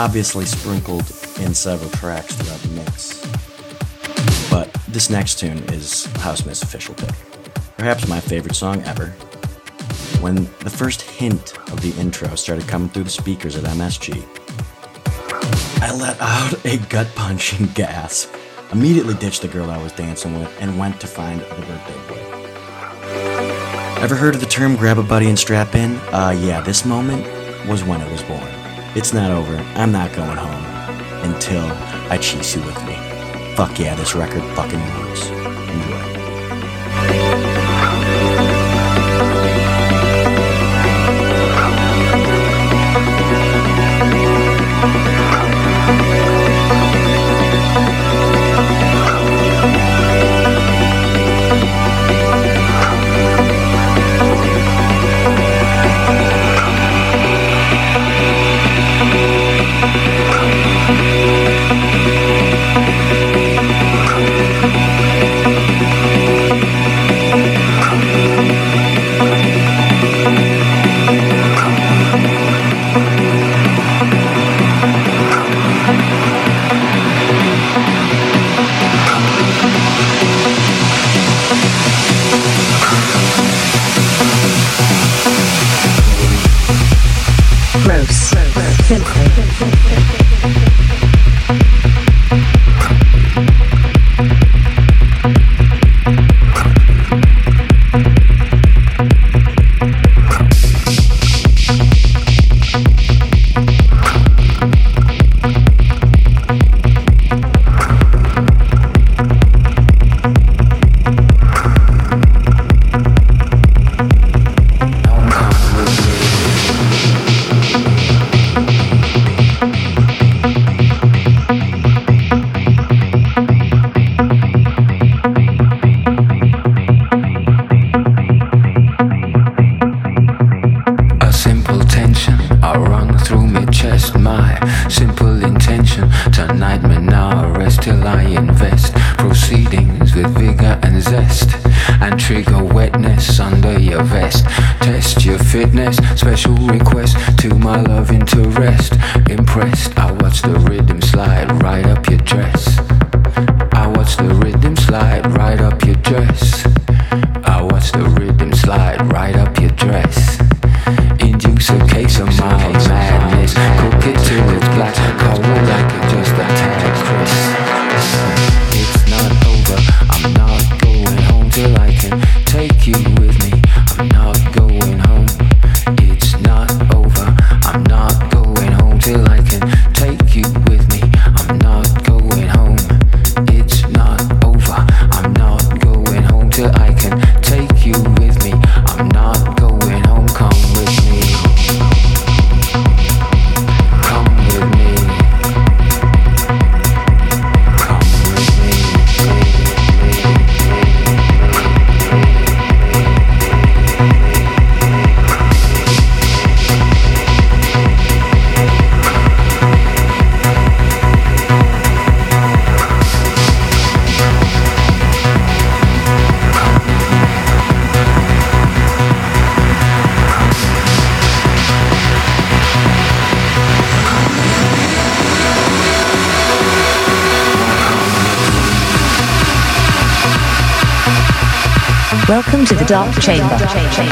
obviously sprinkled in several tracks throughout the mix. But this next tune is Housemate's official pick, perhaps my favorite song ever. When the first hint of the intro started coming through the speakers at MSG, I let out a gut punching gasp, immediately ditched the girl I was dancing with, and went to find the birthday boy. Ever heard of the term grab a buddy and strap in? Uh, yeah, this moment was when it was born. It's not over. I'm not going home until I cheese you with me. Fuck yeah, this record fucking rules. Enjoy. chamber. chamber.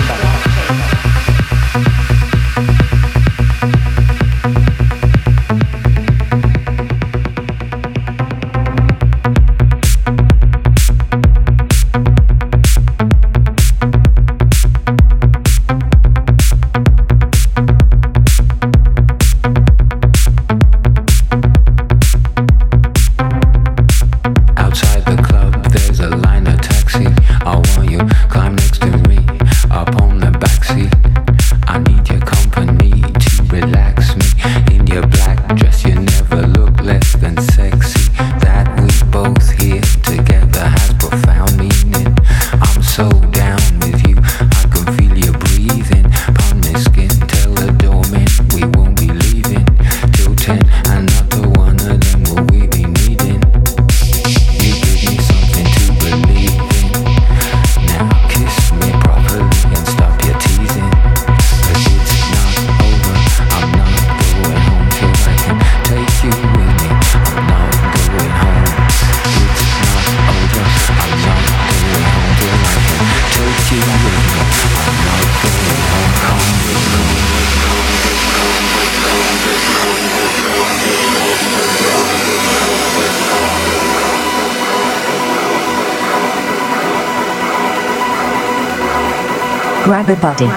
A.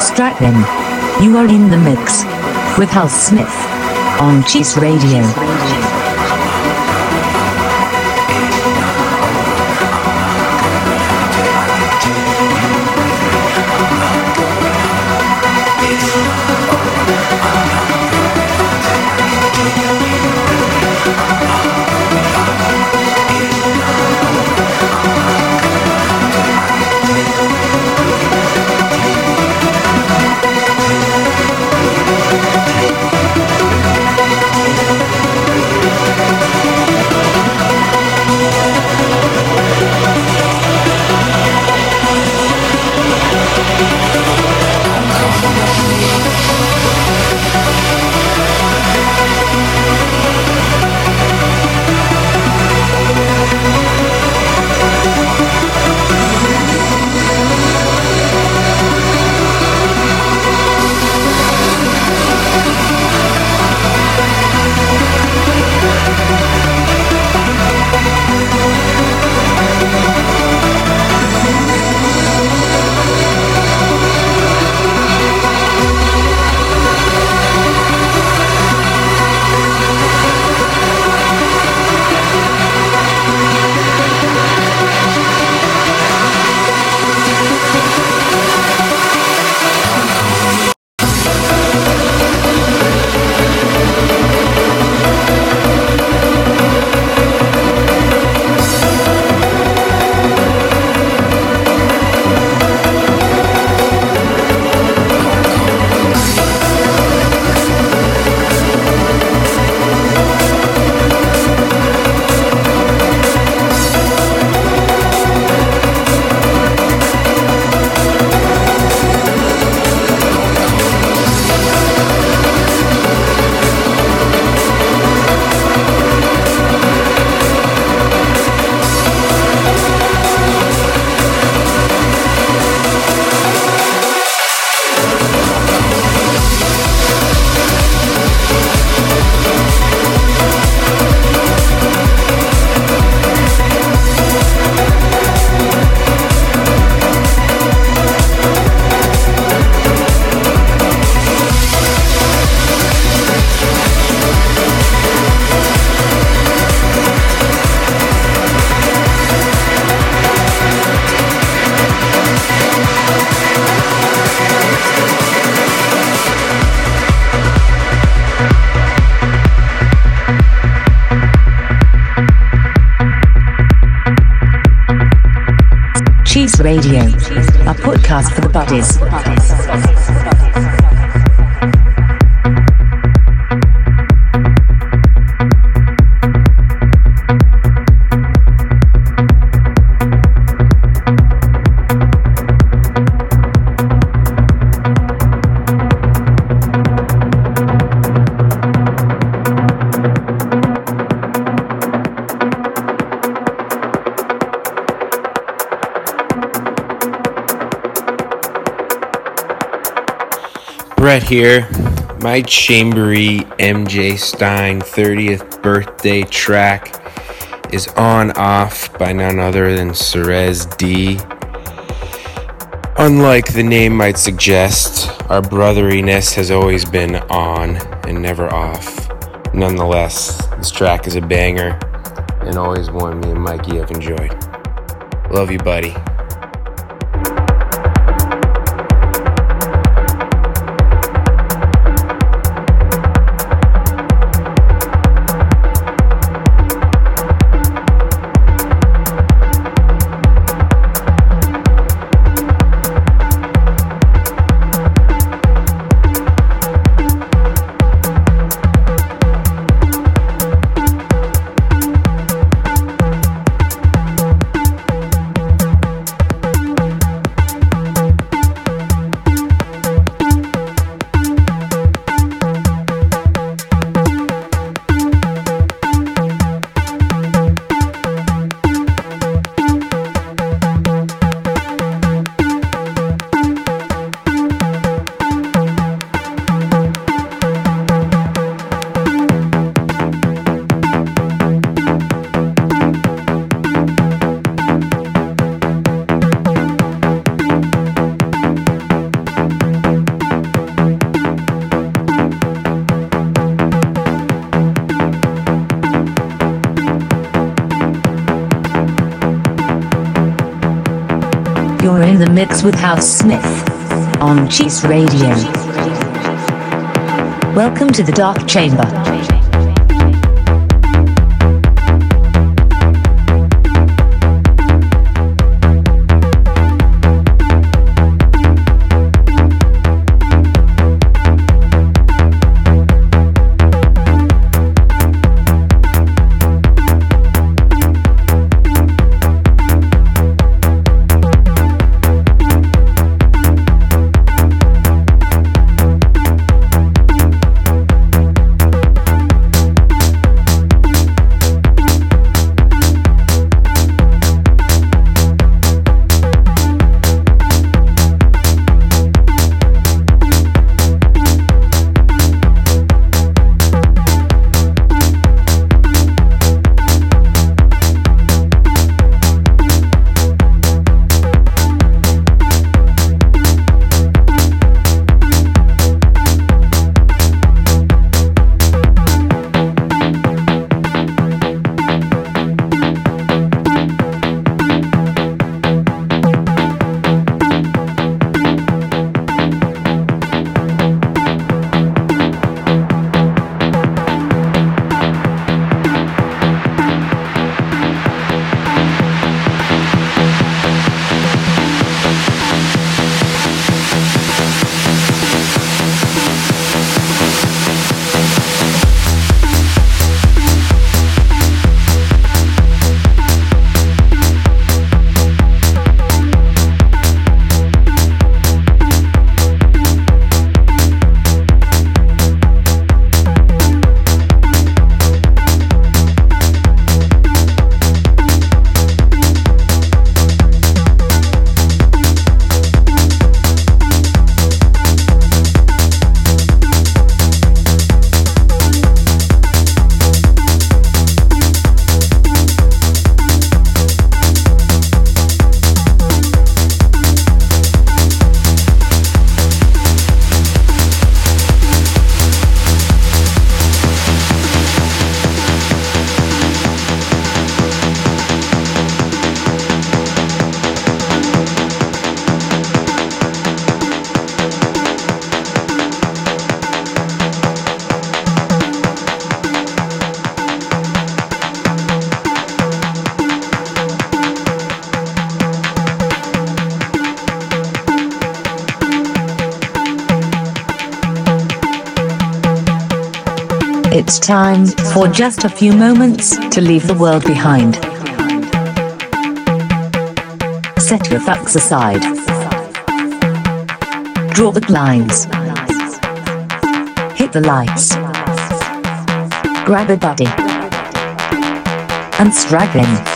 Strap in. You are in the mix with Hal Smith on Cheese Radio. Radio, a podcast for the buddies. Brett here. My Chambery MJ Stein 30th birthday track is On Off by none other than Cirez D. Unlike the name might suggest, our brotheriness has always been on and never off. Nonetheless, this track is a banger and always one me and Mikey have enjoyed. Love you, buddy. Mix with House Smith on Cheese Radio. Welcome to the Dark Chamber. Time for just a few moments to leave the world behind. Set your fucks aside. Draw the blinds. Hit the lights. Grab a buddy. And straggle in.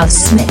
The mix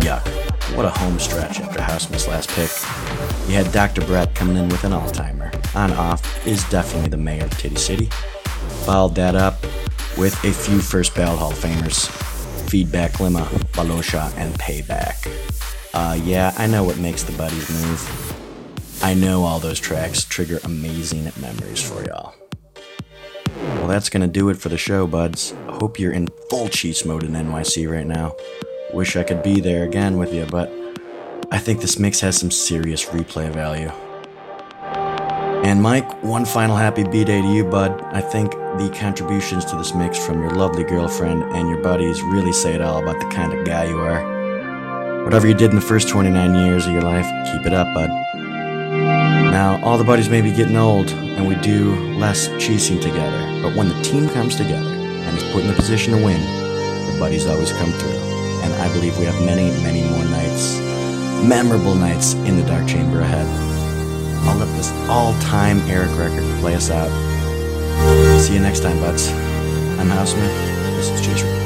Yuck. What a home stretch after Housemith's last pick. You had Dr. Brett coming in with an all timer. On off is definitely the mayor of Titty City. Followed that up with a few first ballot Hall Famers Feedback Lima, Balosha, and Payback. Uh, yeah, I know what makes the buddies move. I know all those tracks trigger amazing memories for y'all. Well, that's gonna do it for the show, buds. Hope you're in full cheats mode in NYC right now. Wish I could be there again with you, but I think this mix has some serious replay value. And Mike, one final happy B day to you, bud. I think the contributions to this mix from your lovely girlfriend and your buddies really say it all about the kind of guy you are. Whatever you did in the first 29 years of your life, keep it up, bud. Now, all the buddies may be getting old, and we do less cheesing together, but when the team comes together put in the position to win, the buddies always come through. And I believe we have many, many more nights, memorable nights in the Dark Chamber ahead. I'll let this all time Eric record play us out. See you next time, buds. I'm House Smith. This is Radio.